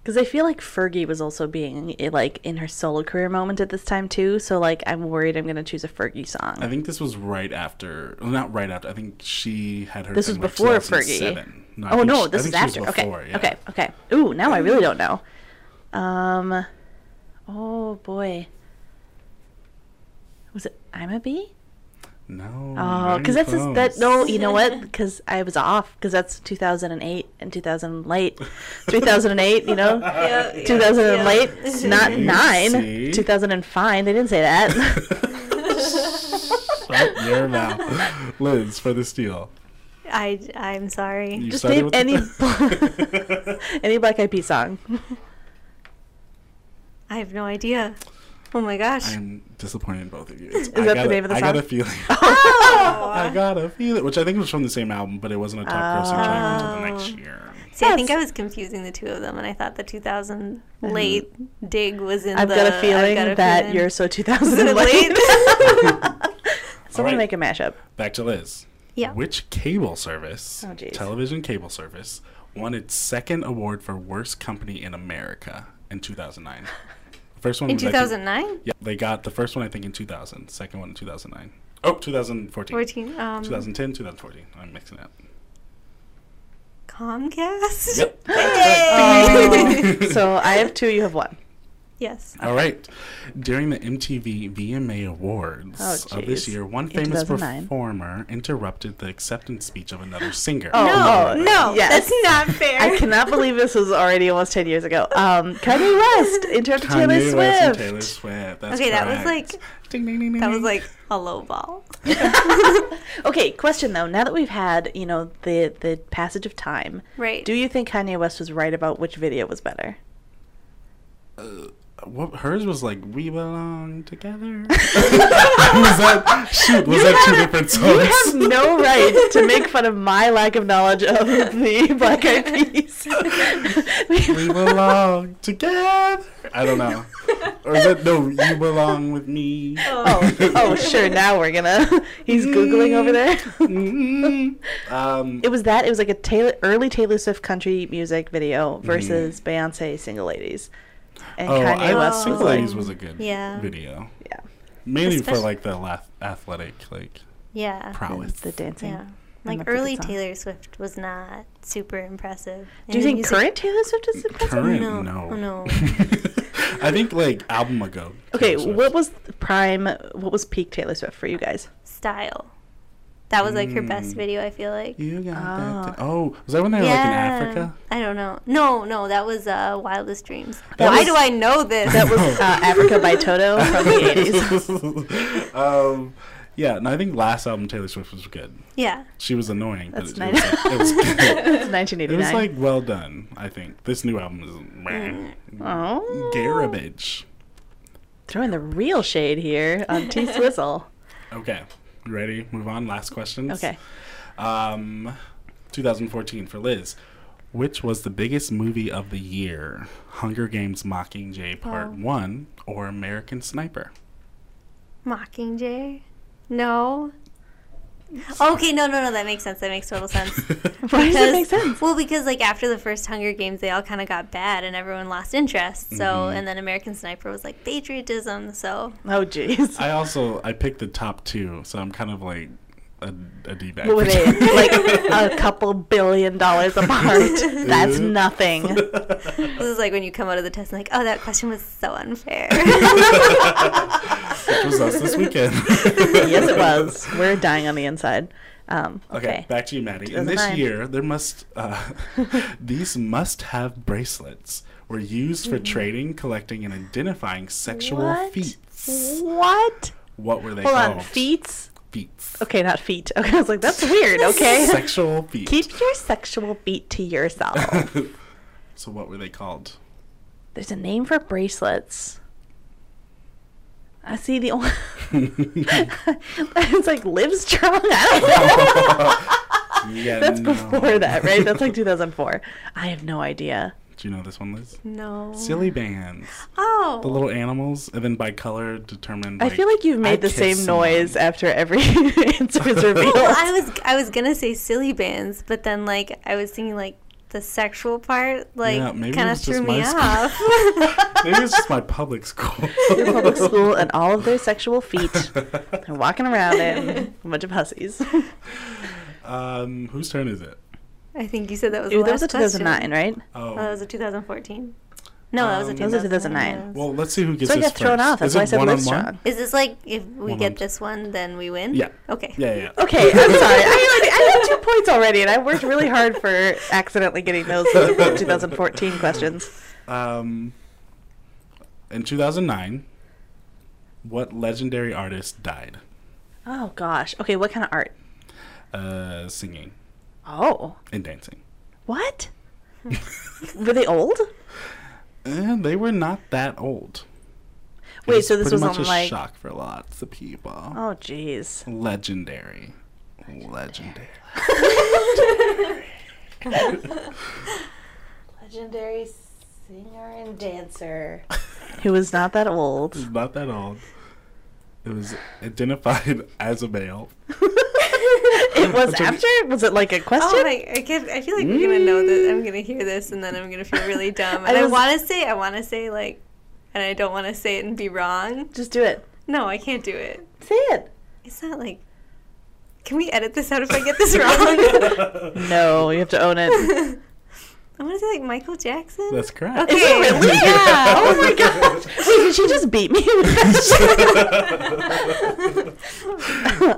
Because I feel like Fergie was also being eh, like in her solo career moment at this time too. So like I'm worried I'm gonna choose a Fergie song. I think this was right after, well, not right after. I think she had her. This was like before 2007. No, oh no, she- this is think she was after. Okay. yeah. Okay. Okay. Ooh, now I really don't know. Um. Oh boy. Was it Imma Be? No. Oh, because that's his, that. No, you know what? Because I was off. Because that's 2008 and 2000 late. 2008, you know. Yeah, yeah, 2000 and yeah. late, not See? nine. See? 2000 and fine. They didn't say that. Shut your mouth, Liz, for the steal. I, I'm sorry. You Just name any any Black Eyed Peas song. I have no idea. Oh my gosh. I'm disappointed in both of you. It's, Is I that the got a- name of the song? I got song? a feeling. Oh. I got a feeling, which I think was from the same album, but it wasn't a top grossing track until the next oh. year. See, I think I was confusing the two of them, and I thought the 2000 mm. late dig was in I've the. got a feeling got a that feeling. you're so 2000 Late. late. All Someone right. make a mashup. Back to Liz. Yeah. Which cable service, Oh, television cable service, won its second award for worst company in America in 2009? The first one In was, I think- 2009? Yeah, they got the first one I think in 2000, second one in 2009. Oh, 2014. 14. Um, 2010, 2014. I'm mixing it up. Comcast? Yep. Oh. so I have two. You have one. Yes. All right. During the MTV VMA Awards Oh, of this year, one famous 2009. performer interrupted the acceptance speech of another singer. Oh, No, oh, no, yes. that's not fair. I cannot believe this was already almost 10 years ago. Um, Kanye West interrupted Taylor Kanye Swift. West and Taylor Swift. That's Okay, that was like- Ding, ding, ding, ding, That was like a low ball. Okay, question though. Now that we've had, you know, the the passage of time, Right. do you think Kanye West was right about which video was better? What, hers was like "We Belong Together." was that shoot? Was that two different songs You have no right to make fun of my lack of knowledge of the Black Eyed Peas. we belong together. I don't know. Or is that no? You belong with me. oh, oh, sure. Now we're gonna. He's googling over there. Mm. Um, It was that. It was like a Taylor, early Taylor Swift country music video versus Beyonce "Single Ladies," and oh, Kanye I West Single was like, Ladies was a good Yeah. video. yeah. Mainly for like the lath- athletic, like Yeah. prowess. The dancing. Yeah. Like that's a good early. Taylor Swift was not super impressive. Do you think music- current Taylor Swift is impressive? Current, No. no. Oh, no. I think like album ago. Okay, Swift. what was prime? What was peak Taylor Swift for you guys? Style. That was like her best Mm. video, I feel like. You got Oh. that. Oh, was that when they were like in Africa? I don't know. No, no, that was uh, Wildest Dreams. That Why was- do I know this? That was uh, Africa by Toto from the 80s. um, yeah, and I think last album Taylor Swift was good. yeah. She was annoying, but That's it, it, nice. was, like, it was good. It's It was like well done. I think this new album is meh. oh, garbage. throwing the real shade here on T Swizzle. Okay, you ready? Move on. Last questions. Okay. Um, 2014 for Liz. Which was the biggest movie of the year? Hunger Games Mockingjay Part Oh. One or American Sniper? Mockingjay? No. Okay, no, no, no. That makes sense. That makes total sense. Why does it make sense? Well, because like after the first Hunger Games, they all kind of got bad and everyone lost interest. So, Mhm. and then American Sniper was like patriotism. So, Oh, jeez. I also I picked the top two, so I'm kind of like a, a d-bag. What were they? Like a couple billion dollars apart. That's nothing. this is like when you come out of the test and like, oh, that question was so unfair. It was us this weekend. yes, it was. We're dying on the inside. Um, Okay, okay. back to you, Maddie. In this 2009. year, there must uh, these must-have bracelets were used for trading, collecting, and identifying sexual What? feats. What? What were they Hold called? on. Feet? Okay, not feet. Okay, I was like, that's weird. Okay. Sexual feet. Keep your sexual beat to yourself. so what were they called? There's a name for bracelets. I see the only. it's like live strong. I don't know. Yeah, That's no. before that, right? That's like 2004. I have no idea. Do you know this one, Liz? no. Silly Bandz. Oh. The little animals, and then by color determined. I feel like you've made the same someone. noise after every answer is revealed. Well, I was I was gonna say Silly Bandz, but then like I was thinking like the sexual part like Yeah, kind of threw me off. Maybe it's just my public school. Your public school and all of their sexual feet. They're walking around in a bunch of hussies. um, whose turn is it? I think you said that was Dude, the that was a 2009, question. right? Oh, Oh, that was a 2014. No, that was a Um, That was a 2009. 2009. well, let's see who gets So I this got thrown first. off. That's Is why I it said live one-on-one? strong. Is this like if we One get on- this one, then we win? Yeah. Okay. Yeah, yeah. yeah. Okay, I'm sorry. I, already, I had two points already, and I worked really hard for accidentally getting those 2014 questions. Um, in 2009, what legendary artist died? Oh gosh. Okay, what kind of art? Uh, singing Oh, and dancing. what? Were they old? And they were not that old. It Wait, so this was much on, a like- shock for lots of people. Oh jeez. Legendary, legendary. Legendary singer and dancer. Who was not that old. It's not that old. It was identified as a male. It was That's what- after? Was it like a question? Oh my! I, get, I feel like we're gonna know this. I'm gonna hear this, and then I'm gonna feel really dumb. And I I, want to say, I want to say like, and I don't want to say it and be wrong. Just do it. No, I can't do it. Say it. It's not like. Can we edit this out if I get this wrong? No, you have to own it. I want to say like Michael Jackson. That's correct. Okay. Is it really? Yeah. Oh my god. Wait, did she just beat me?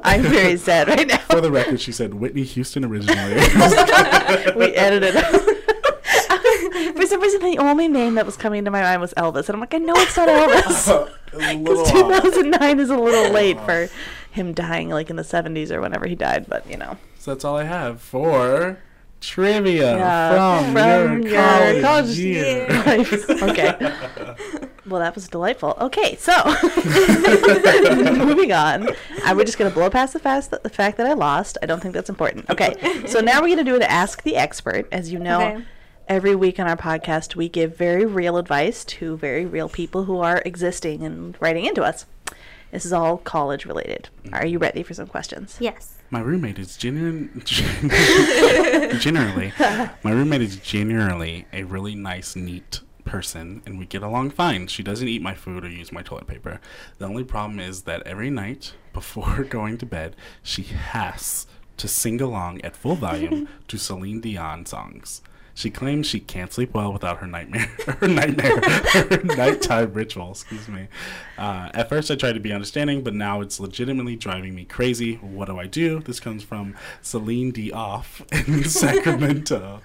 I'm very sad right now. For the record, she said Whitney Houston originally. we edited it. For some reason, the only name that was coming to my mind was Elvis, and I'm like, I know it's not Elvis. A little Because off. 2009 is a little late for him dying, like in the 70s or whenever he died. But you know, So that's all I have for trivia Yeah, from, from your, your college, college year. life. okay. Well, that was delightful. Okay, so moving on. Uh, we're just gonna blow past the, fast, the fact that I lost. I don't think that's important. Okay, so now we're gonna do an Ask the Expert. As you know, Okay. every week on our podcast, we give very real advice to very real people who are existing and writing into us. This is all college related. Are you ready for some questions? Yes. My roommate is genuine, generally, my roommate is generally a really nice, neat person and we get along fine. She doesn't eat my food or use my toilet paper. The only problem is that every night before going to bed, she has to sing along at full volume to Celine Dion songs. She claims she can't sleep well without her nightmare, her nightmare, her nighttime ritual. Excuse me. Uh, at first, I tried to be understanding, but now it's legitimately driving me crazy. What do I do? This comes from Celine Dioff in Sacramento.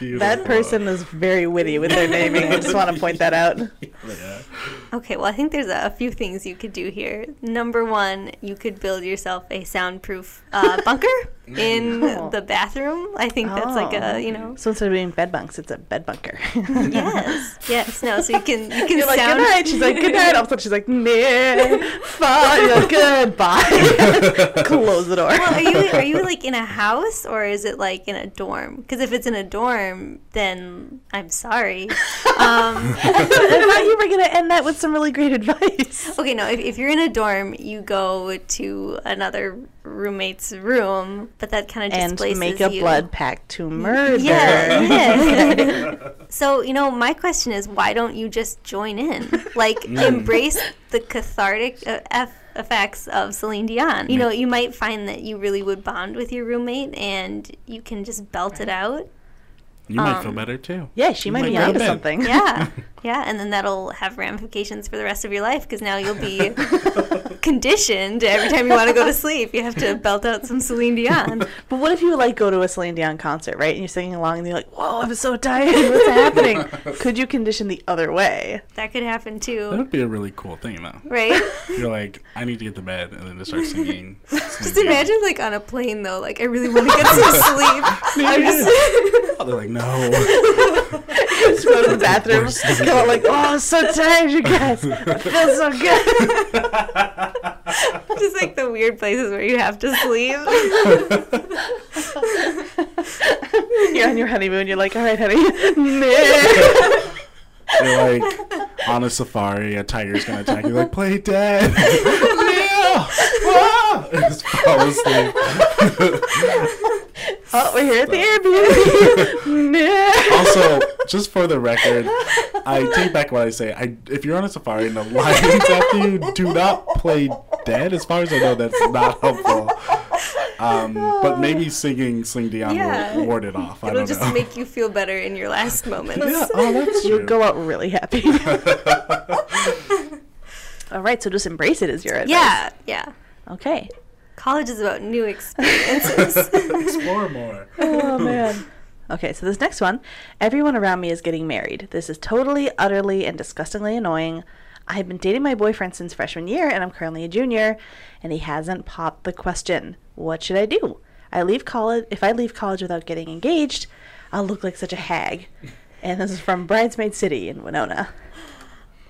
That person is very witty with their naming. I just want to point that out. Yeah. Okay, well, I think there's a, few things you could do here. Number one, you could build yourself a soundproof uh, bunker in Oh. the bathroom. I think that's like Oh. a, you know. So instead of being bed bunks, it's a bed bunker. Yes, yes, no. So you can you can You're like, good sound. night. She's like, good night. All of a sudden, she's like, nah, fine. You're like, goodbye. Close the door. Well, are you are you like in a house or is it like in a dorm? Because if it's in a dorm, then I'm sorry. Um, I thought you were going to end that with some really great advice. okay, no. If, if you're in a dorm, you go to another roommate's room, but that kind of And displaces make a you. blood pact to murder. Yeah, yeah. so, you know, my question is why don't you just join in? Like, hmm. embrace the cathartic uh, F- effects of Celine Dion. You hmm. know, you might find that you really would bond with your roommate and you can just belt it hmm. out. You might Um, feel better too. Yeah, she might Might be go to onto something. Yeah, yeah. And then that'll have ramifications for the rest of your life because now you'll be conditioned every time you want to go to sleep. You have to belt out some Celine Dion. But what if you like go to a Celine Dion concert, right? And you're singing along, and you're like, "Whoa, I'm so tired. What's happening?" Could you condition the other way? That could happen too. That would be a really cool thing, though. right? You're like, I need to get to bed, and then just start singing. Just imagine like on a plane though, like I really want to get some sleep. I'm just They're like, no. Just go to the bathroom, come out like, "Oh, I'm so tired, you guys. I feel so good." just like the weird places where you have to sleep. You're on your honeymoon. You're like, "All right, honey." You're like on a safari, a tiger's gonna attack you. Like, play dead. no. Ah. Ah! Just fall asleep. oh, we're here at the Airbnb. Nah. Also, just for the record, I take back what I say. I if you're on a safari and the lions after you, do not play dead. As far as I know, that's not helpful. Um, but maybe singing Celine Dion Yeah. will ward it off. It'll don't just know. make you feel better in your last moments. yeah, oh, that's You'll go out really happy. All right, so just embrace it as your advice. Yeah, yeah. Okay. College is about new experiences. Explore more. Oh man. Okay, so this next one, everyone around me is getting married. This is totally, utterly, and disgustingly annoying. I have been dating my boyfriend since freshman year, and I'm currently a junior, and he hasn't popped the question. What should I do? I leave college. If I leave college without getting engaged, I'll look like such a hag. And this is from Bridesmaid City in Winona.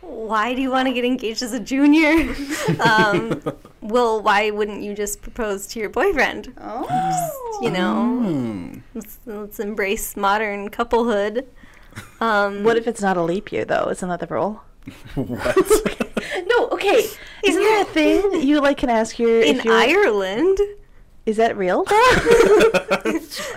Why do you want to get engaged as a junior? um, well, why wouldn't you just propose to your boyfriend? Oh. You know, Hmm. let's, let's embrace modern couplehood. Um, What if it's not a leap year though? Isn't that the rule? What? No. Okay. Isn't there a thing you like can ask your in if you're, Ireland? Is that real?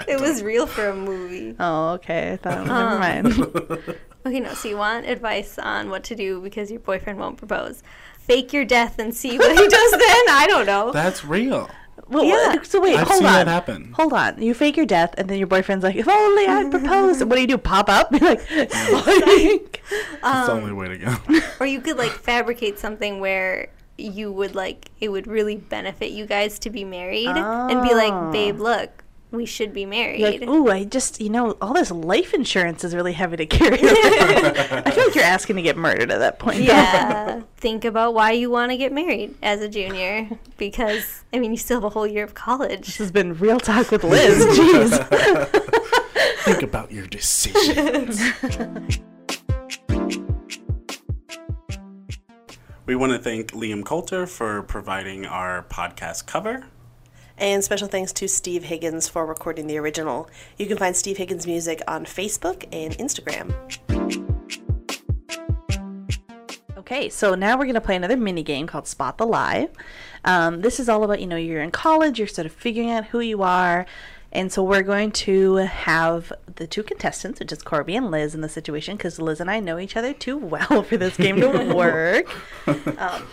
It was real for a movie. oh, okay. I thought. Never Um, mind. Okay, no. So you want advice on what to do because your boyfriend won't propose? Fake your death and see what he does then. I don't know. That's real. Well, Yeah. so wait, I've hold seen on. that happen. Hold on. You fake your death, and then your boyfriend's like, "If only I'd proposed." what do you do? Pop up? You're like, "Like-" That's the Um, only way to go. Or you could like fabricate something where you would like it would really benefit you guys to be married and be Oh. like, ah. babe, look, we should be married. Like, ooh, I just, you know, all this life insurance is really heavy to carry. I feel like you're asking to get murdered at that point. yeah. Think about why you want to get married as a junior because I mean you still have a whole year of college. This has been real talk with Liz. Jeez. Think about your decisions. We want to thank Liam Coulter for providing our podcast cover. And special thanks to Steve Higgins for recording the original. You can find Steve Higgins' music on Facebook and Instagram. Okay, so now we're going to play another mini game called Spot the Lie. Um, this is all about, you know, you're in college, you're sort of figuring out who you are, And so we're going to have the two contestants, which is Corby and Liz, in the situation because Liz and I know each other too well for this game to work. um,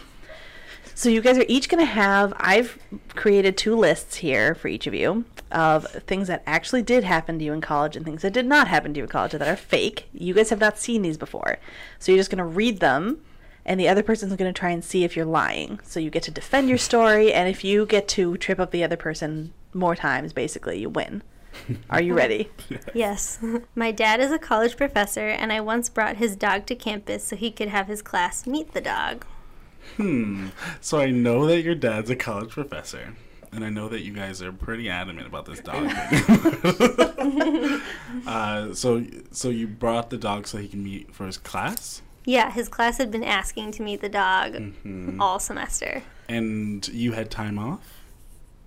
so you guys are each going to have. I've created two lists here for each of you of things that actually did happen to you in college and things that did not happen to you in college that are fake. You guys have not seen these before, so you're just going to read them and the other person's going to try and see if you're lying. So you get to defend your story, and if you get to trip up the other person more times, basically, you win. Are you ready? Yes. My dad is a college professor, and I once brought his dog to campus so he could have his class meet the dog. Hmm. So I know that your dad's a college professor, and I know that you guys are pretty adamant about this dog. thing. uh, so, so you brought the dog so he can meet for his class, Yeah, his class had been asking to meet the dog Mm-hmm. all semester. and you had time off.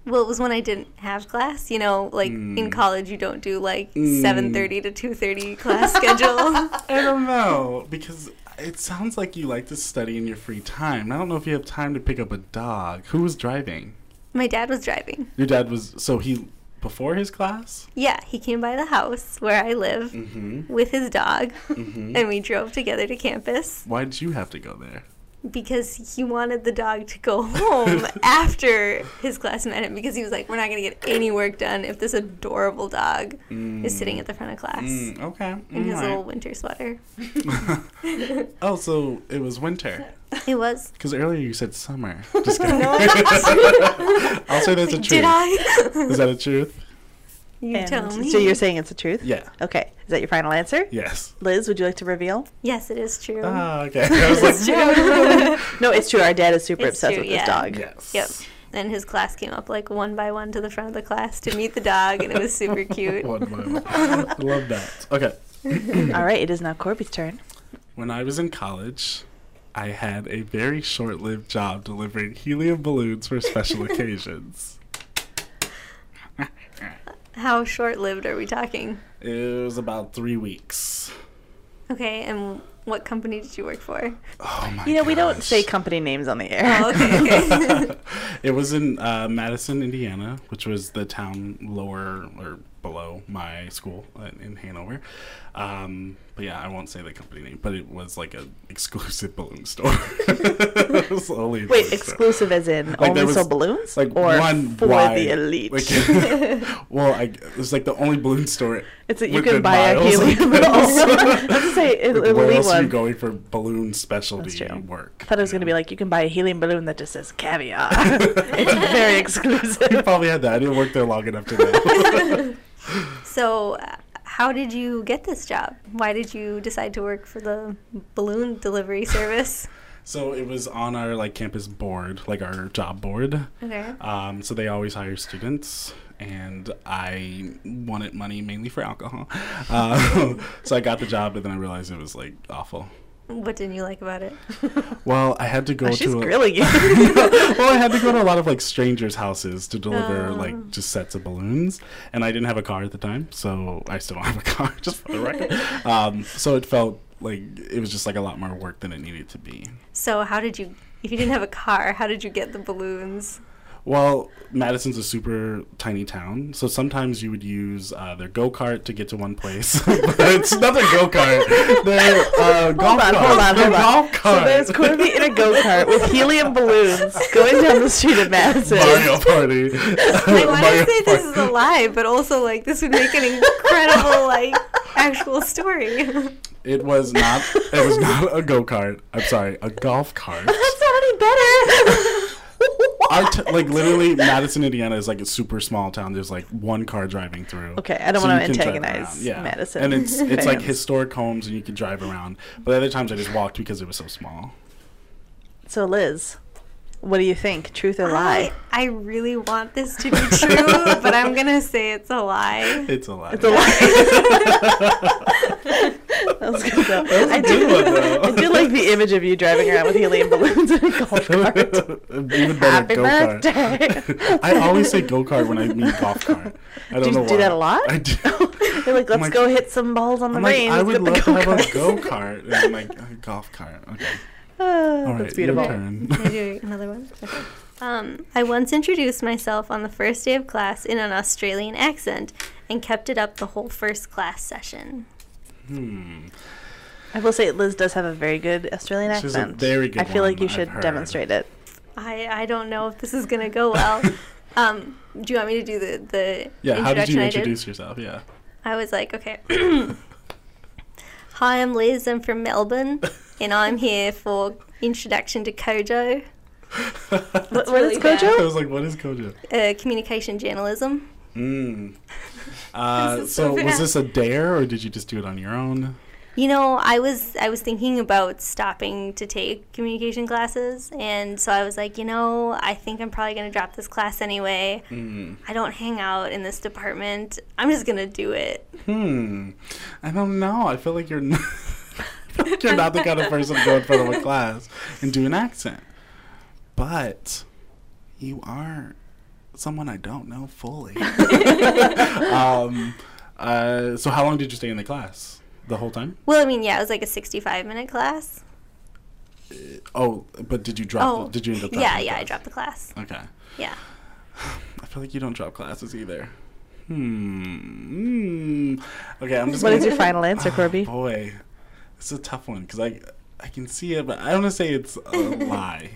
Well, it was when I didn't have class. You know, like Mm. in college, you don't do like 7:30 to 2:30 class schedule. I don't know because it sounds like you like to study in your free time. I don't know if you have time to pick up a dog. Who was driving? My dad was driving. Your dad was so he before his class. Yeah, he came by the house where I live Mm-hmm. with his dog, Mm-hmm. and we drove together to campus Why did you have to go there? Because he wanted the dog to go home after his class met him because he was like, "We're not gonna get any work done if this adorable dog is sitting at the front of class Mm, okay. in his alright. little winter sweater." Oh, so it was winter. It was. Because earlier you said summer. Just kidding. I'll say that's a truth. Did I? Is that a truth? You And tell me. So you're saying it's the truth? Yeah. Okay. Is that your final answer? Yes. Liz, would you like to reveal? yes, it is true. Ah, okay. I was like, It's true. No, it's true. Our dad is super It's obsessed true, with yeah. this dog. yes. Yep. And his class came up like one by one to the front of the class to meet the dog, and it was super cute. One by one. I love that. Okay. All right, it is now Corby's turn. When I was in college, I had a very short lived job delivering helium balloons for special occasions. How short lived are we talking? It was about three weeks. Okay, and what company did you work for? Oh my You know, we don't say company names on the air. Oh, okay, okay. it was in uh, Madison, Indiana, which was the town lower or below my school uh, in Hanover. Um, but yeah, I won't say the company name, but it was like an exclusive balloon store. Was only Wait, balloon store. exclusive as in Like, only so balloons? Like or one for wide, the elite? like- well, I, it was like the only balloon store. it's that you can buy a miles of helium this. balloon. I was to say, it, Like, where else are you going for balloon specialty That's true. work? I thought it was going to be like you can buy a helium balloon that just says caviar. it's very exclusive. You probably had that. I didn't work there long enough to know. so, uh, how did you get this job? Why did you decide to work for the balloon delivery service? So it was on our like campus board, like our job board. Okay. Um, so they always hire students, and I wanted money mainly for alcohol. Uh, so I got the job, but then I realized it was like awful. What didn't you like about it? Well, I had to go Oh, she's to a, grilling you. well, I had to go to a lot of like strangers' houses to deliver Oh. like just sets of balloons, and I didn't have a car at the time, so I still don't have a car, just for the record. Um, so it felt like it was just like a lot more work than it needed to be. So, how did you, if you didn't have a car, how did you get the balloons? Well, Madison's a super tiny town, so sometimes you would use uh, their go kart to get to one place. but it's not their go kart. Their uh, golf Hold on, cart. hold on, hold on. golf So there's Corby in a go kart with helium balloons going down the street of Madison. Mario Party. I want to say this is a lie, but also like this would make an incredible like actual story. It was not. It was not a go kart. I'm sorry, a golf cart. That's not any better. Our t- like literally, Madison, Indiana is like a super small town. There's like one car driving through. Okay, I don't So wanna you can drive antagonize around. Madison And it's it's like historic homes, and you can drive around. But other times I just walked because it was so small. so Liz, what do you think? Truth or lie? I, I really want this to be true, but I'm gonna say it's a lie. It's a lie. It's a lie. that was good though. That was a I good do, one, though. I do like the image of you driving around with helium balloons in a golf cart. Even better, Happy go kart. birthday. I always say go kart when I mean golf cart. I don't Do you know do why. that a lot? I do. They're like, let's like- go hit some balls on the I'm like, range. I would love to have a go-karts." go kart. And I'm like, a golf cart. Okay. Ah, All right, that's your beautiful. turn. Can I do another one? Okay. Um, I once introduced myself on the first day of class in an Australian accent and kept it up the whole first class session. Hmm. I will say Liz does have a very good Australian She has a accent. very good I feel like you should demonstrate it. I, I don't know if this is going to go well. um, do you want me to do the, the Yeah, how did you I introduce yourself? Yeah. I was like, okay. Hi, I'm Liz. I'm from Melbourne, and I'm here for introduction to Kojo, What, what really is bad. I was like, what is Kojo? uh, communication journalism. Mm. Uh, so so was this a dare or did you just do it on your own? You know, I was I was thinking about stopping to take communication classes, and so I was like, you know, I think I'm probably gonna drop this class anyway. Mm. I don't hang out in this department. I'm just gonna do it. Hmm. I don't know. I feel like you're not, I feel like you're not the kind of person to go in front of a class and do an accent. But you are someone I don't know fully. um, uh, so how long did you stay in the class? The whole time? Well, I mean, yeah, it was like a 65 minute class. Oh, but did you drop? Oh, the, did you end up? dropping yeah, the yeah, I dropped the class. Okay. Yeah. I feel like you don't drop classes either. Hmm. Hmm. Okay, I'm just. What gonna, is your final answer, Corby? Oh, Corby? boy, it's a tough one because I I can see it, but I don't want to say it's a lie.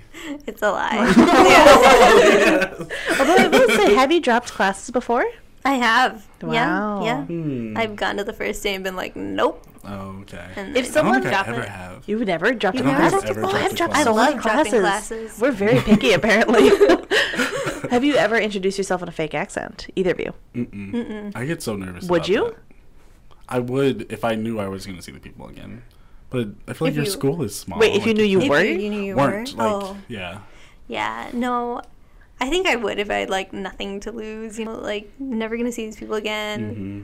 It's a lie. Although I will say, have you dropped classes before? I have. Wow. Yeah, yeah. Hmm. I've gone to the first day and been like, nope. Oh, okay. And If I I someone don't think I drop ever it. have. You've never dropped You've a I don't never class? think I've dropped a dropped I've a dropped class. a lot I love dropping classes. classes. We're very picky, apparently. have you ever introduced yourself in a fake accent? Either of you? Mm-mm. Mm-mm. I get so nervous. Would about you? that. I would if I knew I was going to see the people again. But I feel like If your you- school is small. Wait, if you knew you If were? you knew you weren't were. like oh, yeah. yeah. No, I think I would if I had like nothing to lose. You know, like never gonna see these people again. hmm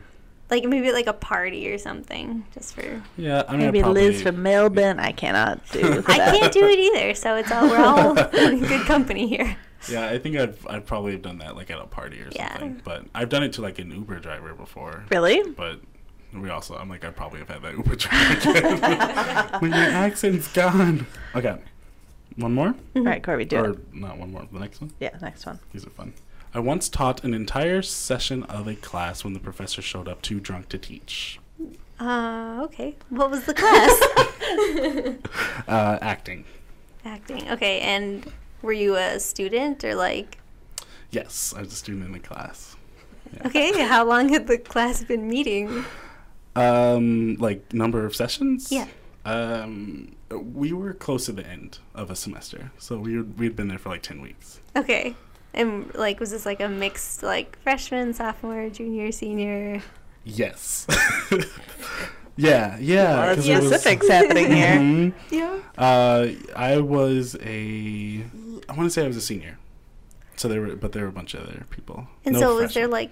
Like maybe like a party or something, just for. Yeah, I mean, Maybe probably, Liz from Melbourne. I cannot do that. I can't do it either, so it's all we're all in good company here. Yeah, I think I've I've probably have done that like at a party or Yeah. something. But I've done it to like an Uber driver before. Really? But we also I'm like I probably have had that Uber again. when your accent's gone. Okay. One more? All right, Corby, do or it. not one more. The next one? Yeah, the next one. These are fun. I once taught an entire session of a class when the professor showed up too drunk to teach. Uh, okay. What was the class? Uh, acting. Acting. Okay, and were you a student or like? Yes, I was a student in the class. Yeah. Okay, how long had the class been meeting? Um, like number of sessions? Yeah. Um, we were close to the end of a semester, so we were, we'd been there for like ten weeks. Okay. And like, was this like a mixed like freshman, sophomore, junior, senior? Yes. yeah, yeah. Well, 'cause that's it was- specifics happening here. Mhm. Yeah. Uh, I was a. I want to say I was a senior. So there were, but there were a bunch of other people. And No so was there like,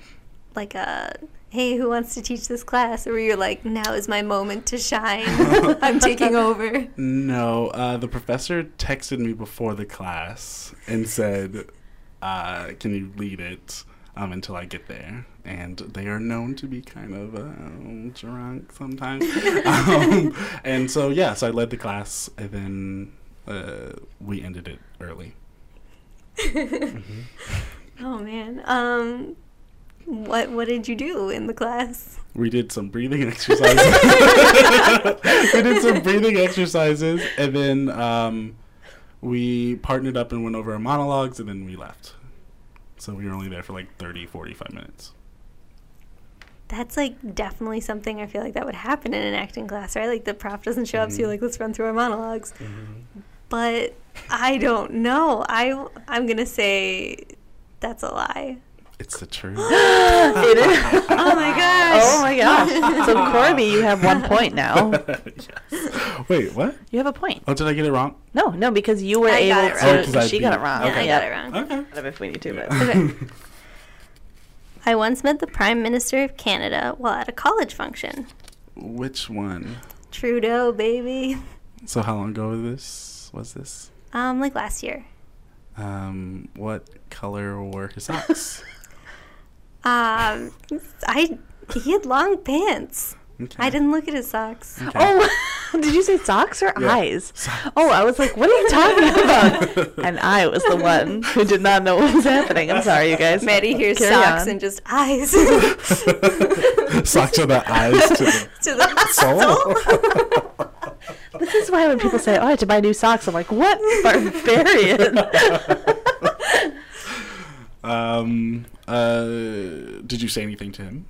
like a hey, who wants to teach this class? Or were you like, now is my moment to shine. I'm taking over. No, uh, the professor texted me before the class and said, uh, "Can you lead it um, until I get there?" And they are known to be kind of um, drunk sometimes. um, and so yeah, so I led the class, and then uh, we ended it early. Oh man. Um, what what did you do in the class? We did some breathing exercises. we did some breathing exercises, and then um, we partnered up and went over our monologues, and then we left. So we were only there for like 30, 45 minutes. That's like definitely something I feel like that would happen in an acting class, right? Like the prof doesn't show up, so you're like, let's run through our monologues. But I don't know. I I'm gonna say that's a lie. It's the truth. It is. Oh my gosh. Oh my gosh. So Corby, you have one point now. yes. Wait, what? You have a point. Oh, did I get it wrong? No, no, because you were I got able it to. wrong. Oh, 'cause I she got beat- it wrong. Yeah, I Yep. got it wrong. Okay. If we need to, but Okay. I once met the Prime Minister of Canada while at a college function. Which one? Trudeau, baby. So how long ago was this? Was this? Um, like last year. Um, what color were his socks? Um, I he had long pants. Okay. I didn't look at his socks. Okay. oh, Did you say socks or Yeah. eyes? Oh, I was like, what are you talking about? and I was the one who did not know what was happening. I'm sorry, you guys. Maddie hears Carry socks on. and just eyes Socks are the eyes to the to the soul. This is why when people say, "Oh, I have to buy new socks," I'm like, "What barbarian?" Um. Uh. Did you say anything to him?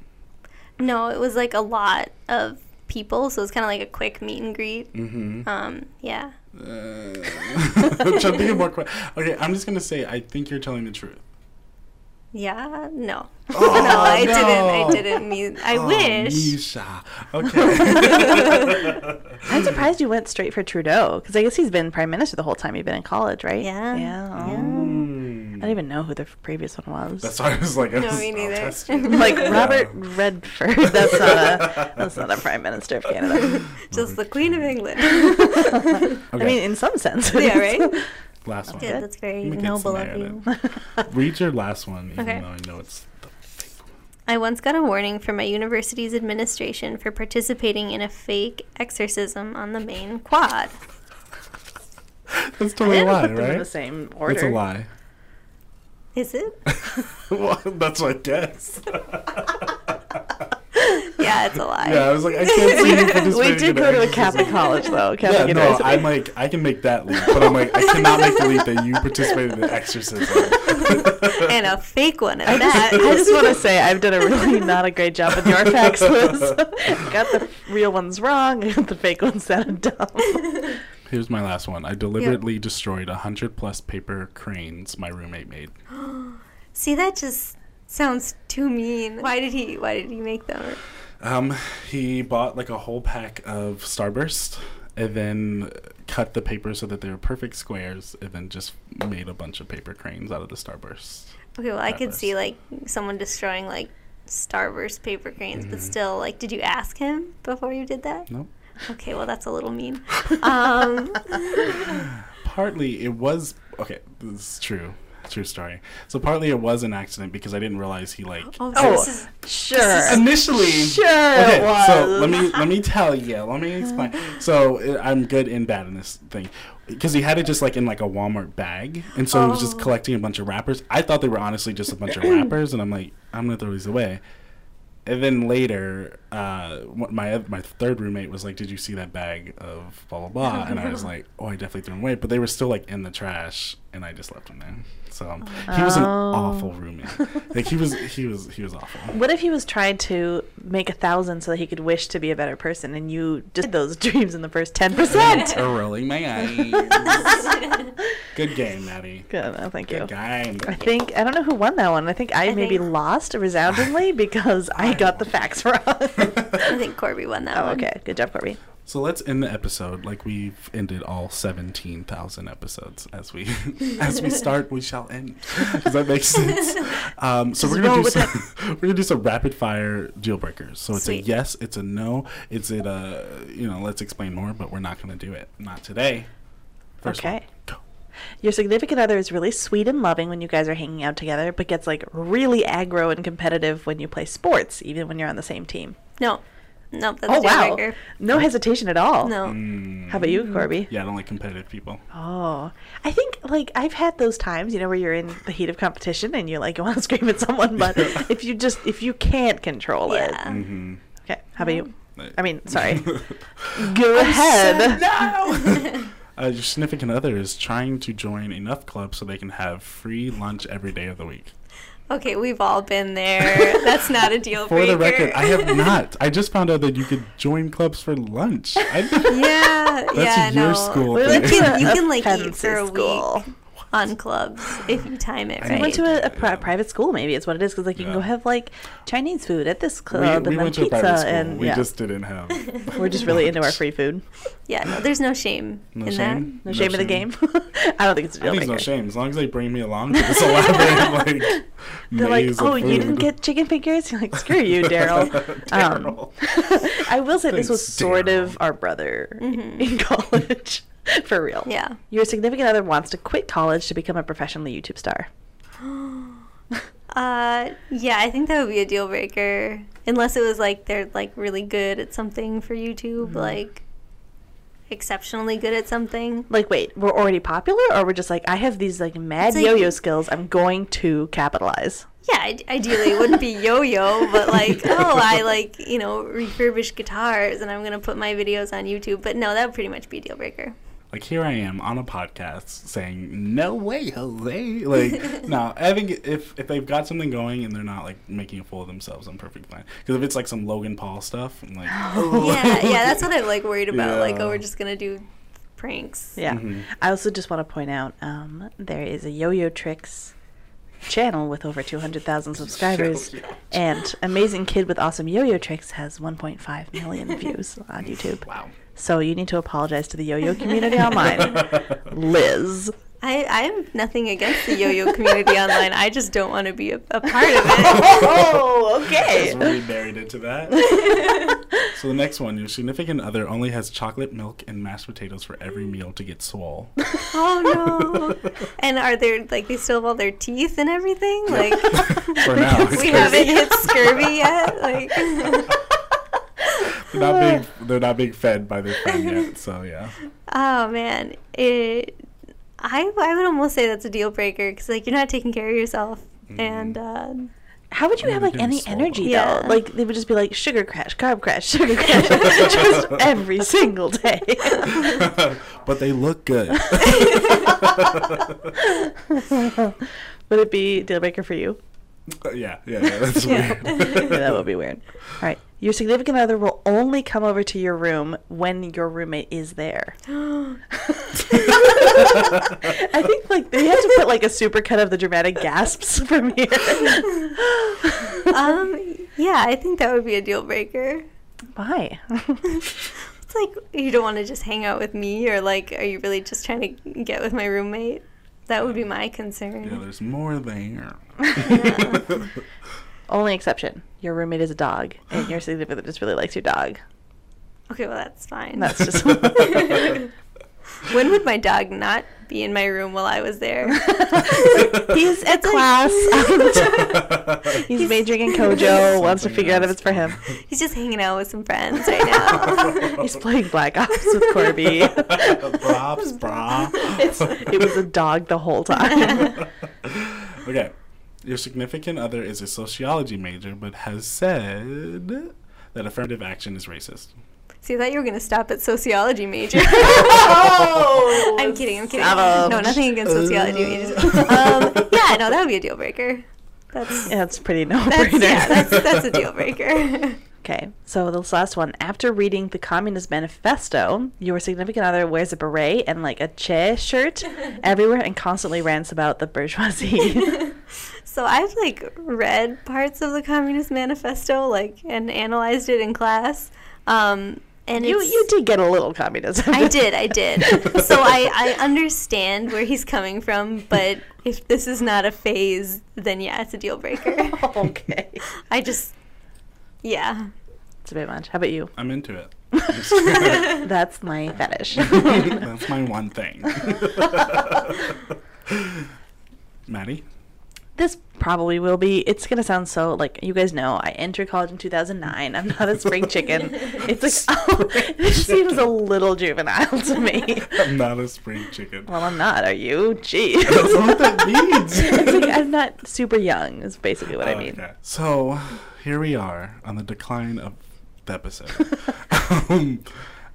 No, it was like a lot of people, so it was kind of like a quick meet and greet. Mm-hmm. Um, yeah. Uh, trying to think more que- okay, I'm just gonna say I think you're telling the truth. Yeah, no. Oh, no, I no. didn't. I didn't mean. I Oh, wish. Misha. Okay. I'm surprised you went straight for Trudeau because I guess he's been prime minister the whole time you've been in college, right? Yeah. Yeah. oh. I don't even know who the previous one was. That's why I was like, I No, was- me I'll neither. test you. like Yeah. Robert Redford. That's not a. That's not a prime minister of Canada. Just the Queen of England. Okay, I mean, in some sense. yeah, right. last one. Good. That's very Let me get noble some of air you. Read your last one, even Okay. though I know it's the fake one. I once got a warning from my university's administration for participating in a fake exorcism on the main quad. That's totally a lie, put them in the same order. It's a lie. Is it? well, that's my guess. Yeah, it's a lie. yeah, I was like, I can't see you participating we did go to a. Catholic college, though. Yeah, no, University. I'm like, I can make that leap, but I'm like, I cannot make the leap that you participated in exorcism. And a fake one at I just, that. I just want to say I've done a really not a great job with your facts list. got the real ones wrong. I got the fake ones sounded dumb. Here's my last one. I deliberately destroyed a hundred plus paper cranes my roommate made. See, that just sounds too mean. Why did he? Why did he make them? Um, he bought like a whole pack of Starburst and then cut the paper so that they were perfect squares and then just made a bunch of paper cranes out of the Starburst. Okay, well, I could see like someone destroying like Starburst paper cranes, but Mm-hmm. still, like, did you ask him before you did that? Nope. Okay, well, that's a little mean. Um, Partly it was okay, this is true. True story. So partly it was an accident because I didn't realize he like oh, Oh. this is Sure. initially Sure okay, it so let me let me tell you. Let me explain. So uh, I'm good and bad in this thing because he had it just like in like a Walmart bag, and so he was just Oh. collecting a bunch of wrappers. I thought they were honestly just a bunch of wrappers, and I'm like, I'm gonna throw these away. And then later, uh, my my third roommate was like, "Did you see that bag of blah blah blah?" And I was like, "Oh, I definitely threw them away." But they were still like in the trash, and I just left them there. So um, he was an Oh. awful roommate. Like he was he was he was awful. What if he was trying to make a thousand so that he could wish to be a better person, and you just did those dreams in the first ten percent? rolling my eyes. Good game, Maddie. Good, oh, thank you. Good game. I think I don't know who won that one. I think I, I maybe think- lost resoundingly because I got the facts wrong. I think Corby won that oh, one. okay. Good job, Corby. So let's end the episode like we've ended all seventeen thousand episodes. As we as we start, we shall end. Does that make sense? Um, so Just we're gonna do with some, we're gonna do some rapid fire deal breakers. So it's Sweet. a yes, it's a no, it's it a you know. Let's explain more, but we're not gonna do it. Not today. First one, Okay. go. Your significant other is really sweet and loving when you guys are hanging out together, but gets like really aggro and competitive when you play sports, even when you're on the same team. No, no, that's oh wow, breaker. no hesitation at all. No. Mm, How about you, Corby? Yeah, I don't like competitive people. Oh, I think like I've had those times, you know, where you're in the heat of competition and you're like you want to scream at someone, but if you just if you can't control it, Yeah. Mm-hmm. okay. How about you? I mean, sorry. Go ahead. no. Uh, your significant other is trying to join enough clubs so they can have free lunch every day of the week. Okay, we've all been there. That's not a deal For breaker. the record, I have not. I just found out that you could join clubs for lunch. I, Yeah, That's yeah, your no. school We thing. You can, you can like eat for a school. week on clubs if you time it I We went to a, a pri- private school. Maybe it's what it is because like you can go have like Chinese food at this we, club we and then went to a pizza private school. and we yeah, just didn't have. we're just really into our free food. yeah, no, there's no shame No in shame. No shame in the game. I don't think it's a I deal think it's no breaker. shame as long as they bring me along to this elaborate like They're like, maze of oh, you didn't food." get chicken fingers? You're like, screw you, Daryl. Um, Daryl. I will say this was Thanks, sort Daryl. of our brother in college, for real. Yeah. Your significant other wants to quit college to become a professional YouTube star. Uh, yeah, I think that would be a deal breaker. Unless it was like they're like really good at something for YouTube, Mm-hmm. like exceptionally good at something. Like, wait, we're already popular, or we're just like, I have these like mad like- yo-yo skills. I'm going to capitalize. Yeah, ide- ideally it wouldn't be yo-yo, but like, oh, I like you know refurbish guitars, and I'm gonna put my videos on YouTube. But no, that would pretty much be a deal breaker. Like here I am on a podcast saying, "No way, Jose!" Like, no, I think if if they've got something going and they're not like making a fool of themselves, I'm perfectly fine. Because if it's like some Logan Paul stuff, I'm like, Yeah, yeah, that's what I'm like worried about. Like, oh, we're just gonna do pranks. Yeah. Mhm. I also just want to point out um, there is a Yo-Yo Tricks channel with over 200,000 subscribers, and Amazing Kid with Awesome Yo-Yo Tricks has 1.5 million views on YouTube. wow. So you need to apologize to the yo-yo community online, Liz. I I have nothing against the yo-yo community online. I just don't want to be a, a part of it. Oh, Just really buried into that. so the next one, your significant other only has chocolate milk and mashed potatoes for every meal to get swole. Oh no! And are there like they still have all their teeth and everything? Like For now, we good. haven't hit scurvy yet. Like they're not being they're not being fed by their friend yet. So yeah. oh man, it. I I would almost say that's a deal breaker because like you're not taking care of yourself and. uh How would you Yeah, have like any swole. energy Yeah. though? Like they would just be like sugar crash, carb crash, sugar crash, just every single day. but they look good. would it be deal breaker for you? yeah, yeah, yeah, that's Yeah. weird. Yeah, that would be weird. All right, your significant other will only come over to your room when your roommate is there. I think like they have to put like a supercut of the dramatic gasps from here. um, yeah, I think that would be a deal breaker. Why? It's like you don't want to just hang out with me, or like, are you really just trying to get with my roommate? That would be my concern. yeah, there's more there. Only exception: your roommate is a dog, and your significant other just really likes your dog. Okay, well that's fine. That's just. when would my dog not be in my room while I was there? He's at class. He's majoring in Kojo. Wants to Something figure out if it's for him. He's just hanging out with some friends right now. He's playing Black Ops with Corby. Props, brah. It's, it was a dog the whole time. okay. Your significant other is a sociology major, but has said that affirmative action is racist. See, I thought you were gonna stop at sociology major. oh, I'm kidding. I'm kidding. Savage. No, nothing against sociology Uh. majors. Um, yeah, no, that would be a deal breaker. That's Yeah, it's pretty no that's brainer. yeah, that's that's a deal breaker. Okay, so this last one. After reading the Communist Manifesto, your significant other wears a beret and like a Che shirt everywhere and constantly rants about the bourgeoisie. So I've like read parts of the Communist Manifesto, like and analyzed it in class. Um, and you it's- you did get a little communism. I did, I did. So I, I understand where he's coming from, but if this is not a phase, then yeah, it's a deal breaker. okay, I just, yeah. it's a bit much. How about you? I'm into it. That's my fetish. That's my one thing. Maddie? this probably will be. It's gonna sound so like you guys know. I entered college in 2009. I'm not a spring chicken. It's like oh, this seems a little juvenile to me. I'm not a spring chicken. Well, I'm not. Are you? Jeez. That's what that means. it's like I'm not super young. Is basically what I mean. Okay. So here we are on the decline of the episode. um,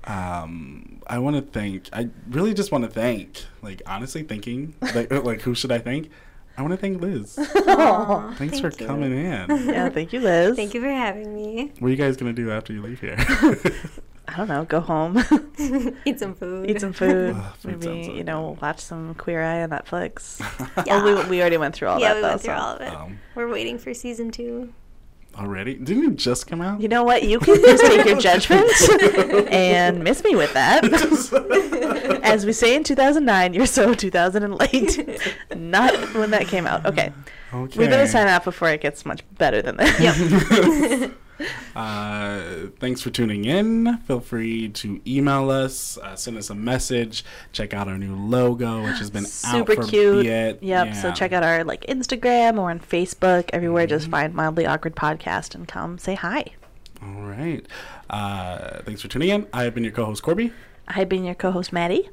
um, I want to thank. I really just want to thank. Like honestly, thinking like like who should I thank? I want to thank Liz. Aw, Thanks thank for you. coming in. Yeah, thank you, Liz. Thank you for having me. What are you guys gonna do after you leave here? I don't know. Go home, Eat some food. eat some food, Ugh, food maybe so you know watch some Queer Eye on Netflix. Yeah. Oh, we, we already went through all yeah, that. we though, went through so- all of it. um, We're waiting for season two. Already? Didn't it just come out? You know what? You can just take your judgment and miss me with that. As we say in 2009, you're so 2000 and late. Not when that came out. Okay. Okay. We better sign off before it gets much better than that. Yep. Uh, thanks for tuning in. Feel free to email us, uh, send us a message. Check out our new logo, which has been Super out for cute. a bit. Yep. So check out our like Instagram or on Facebook. Everywhere, just Mhm. find mildly awkward podcast and come say hi. All right. Uh, thanks for tuning in. I have been your co-host Corby. I have been your co-host Maddie.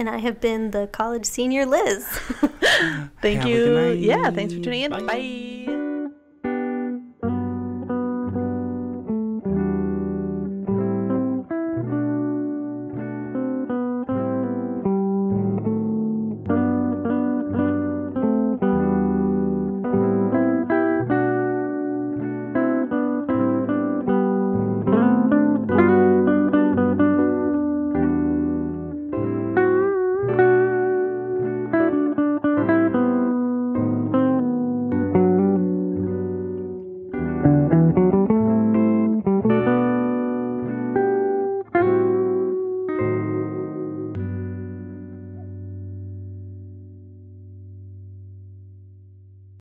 And I have been the college senior Liz. Thank Have a you. good Yeah, thanks for tuning in. Bye. Bye.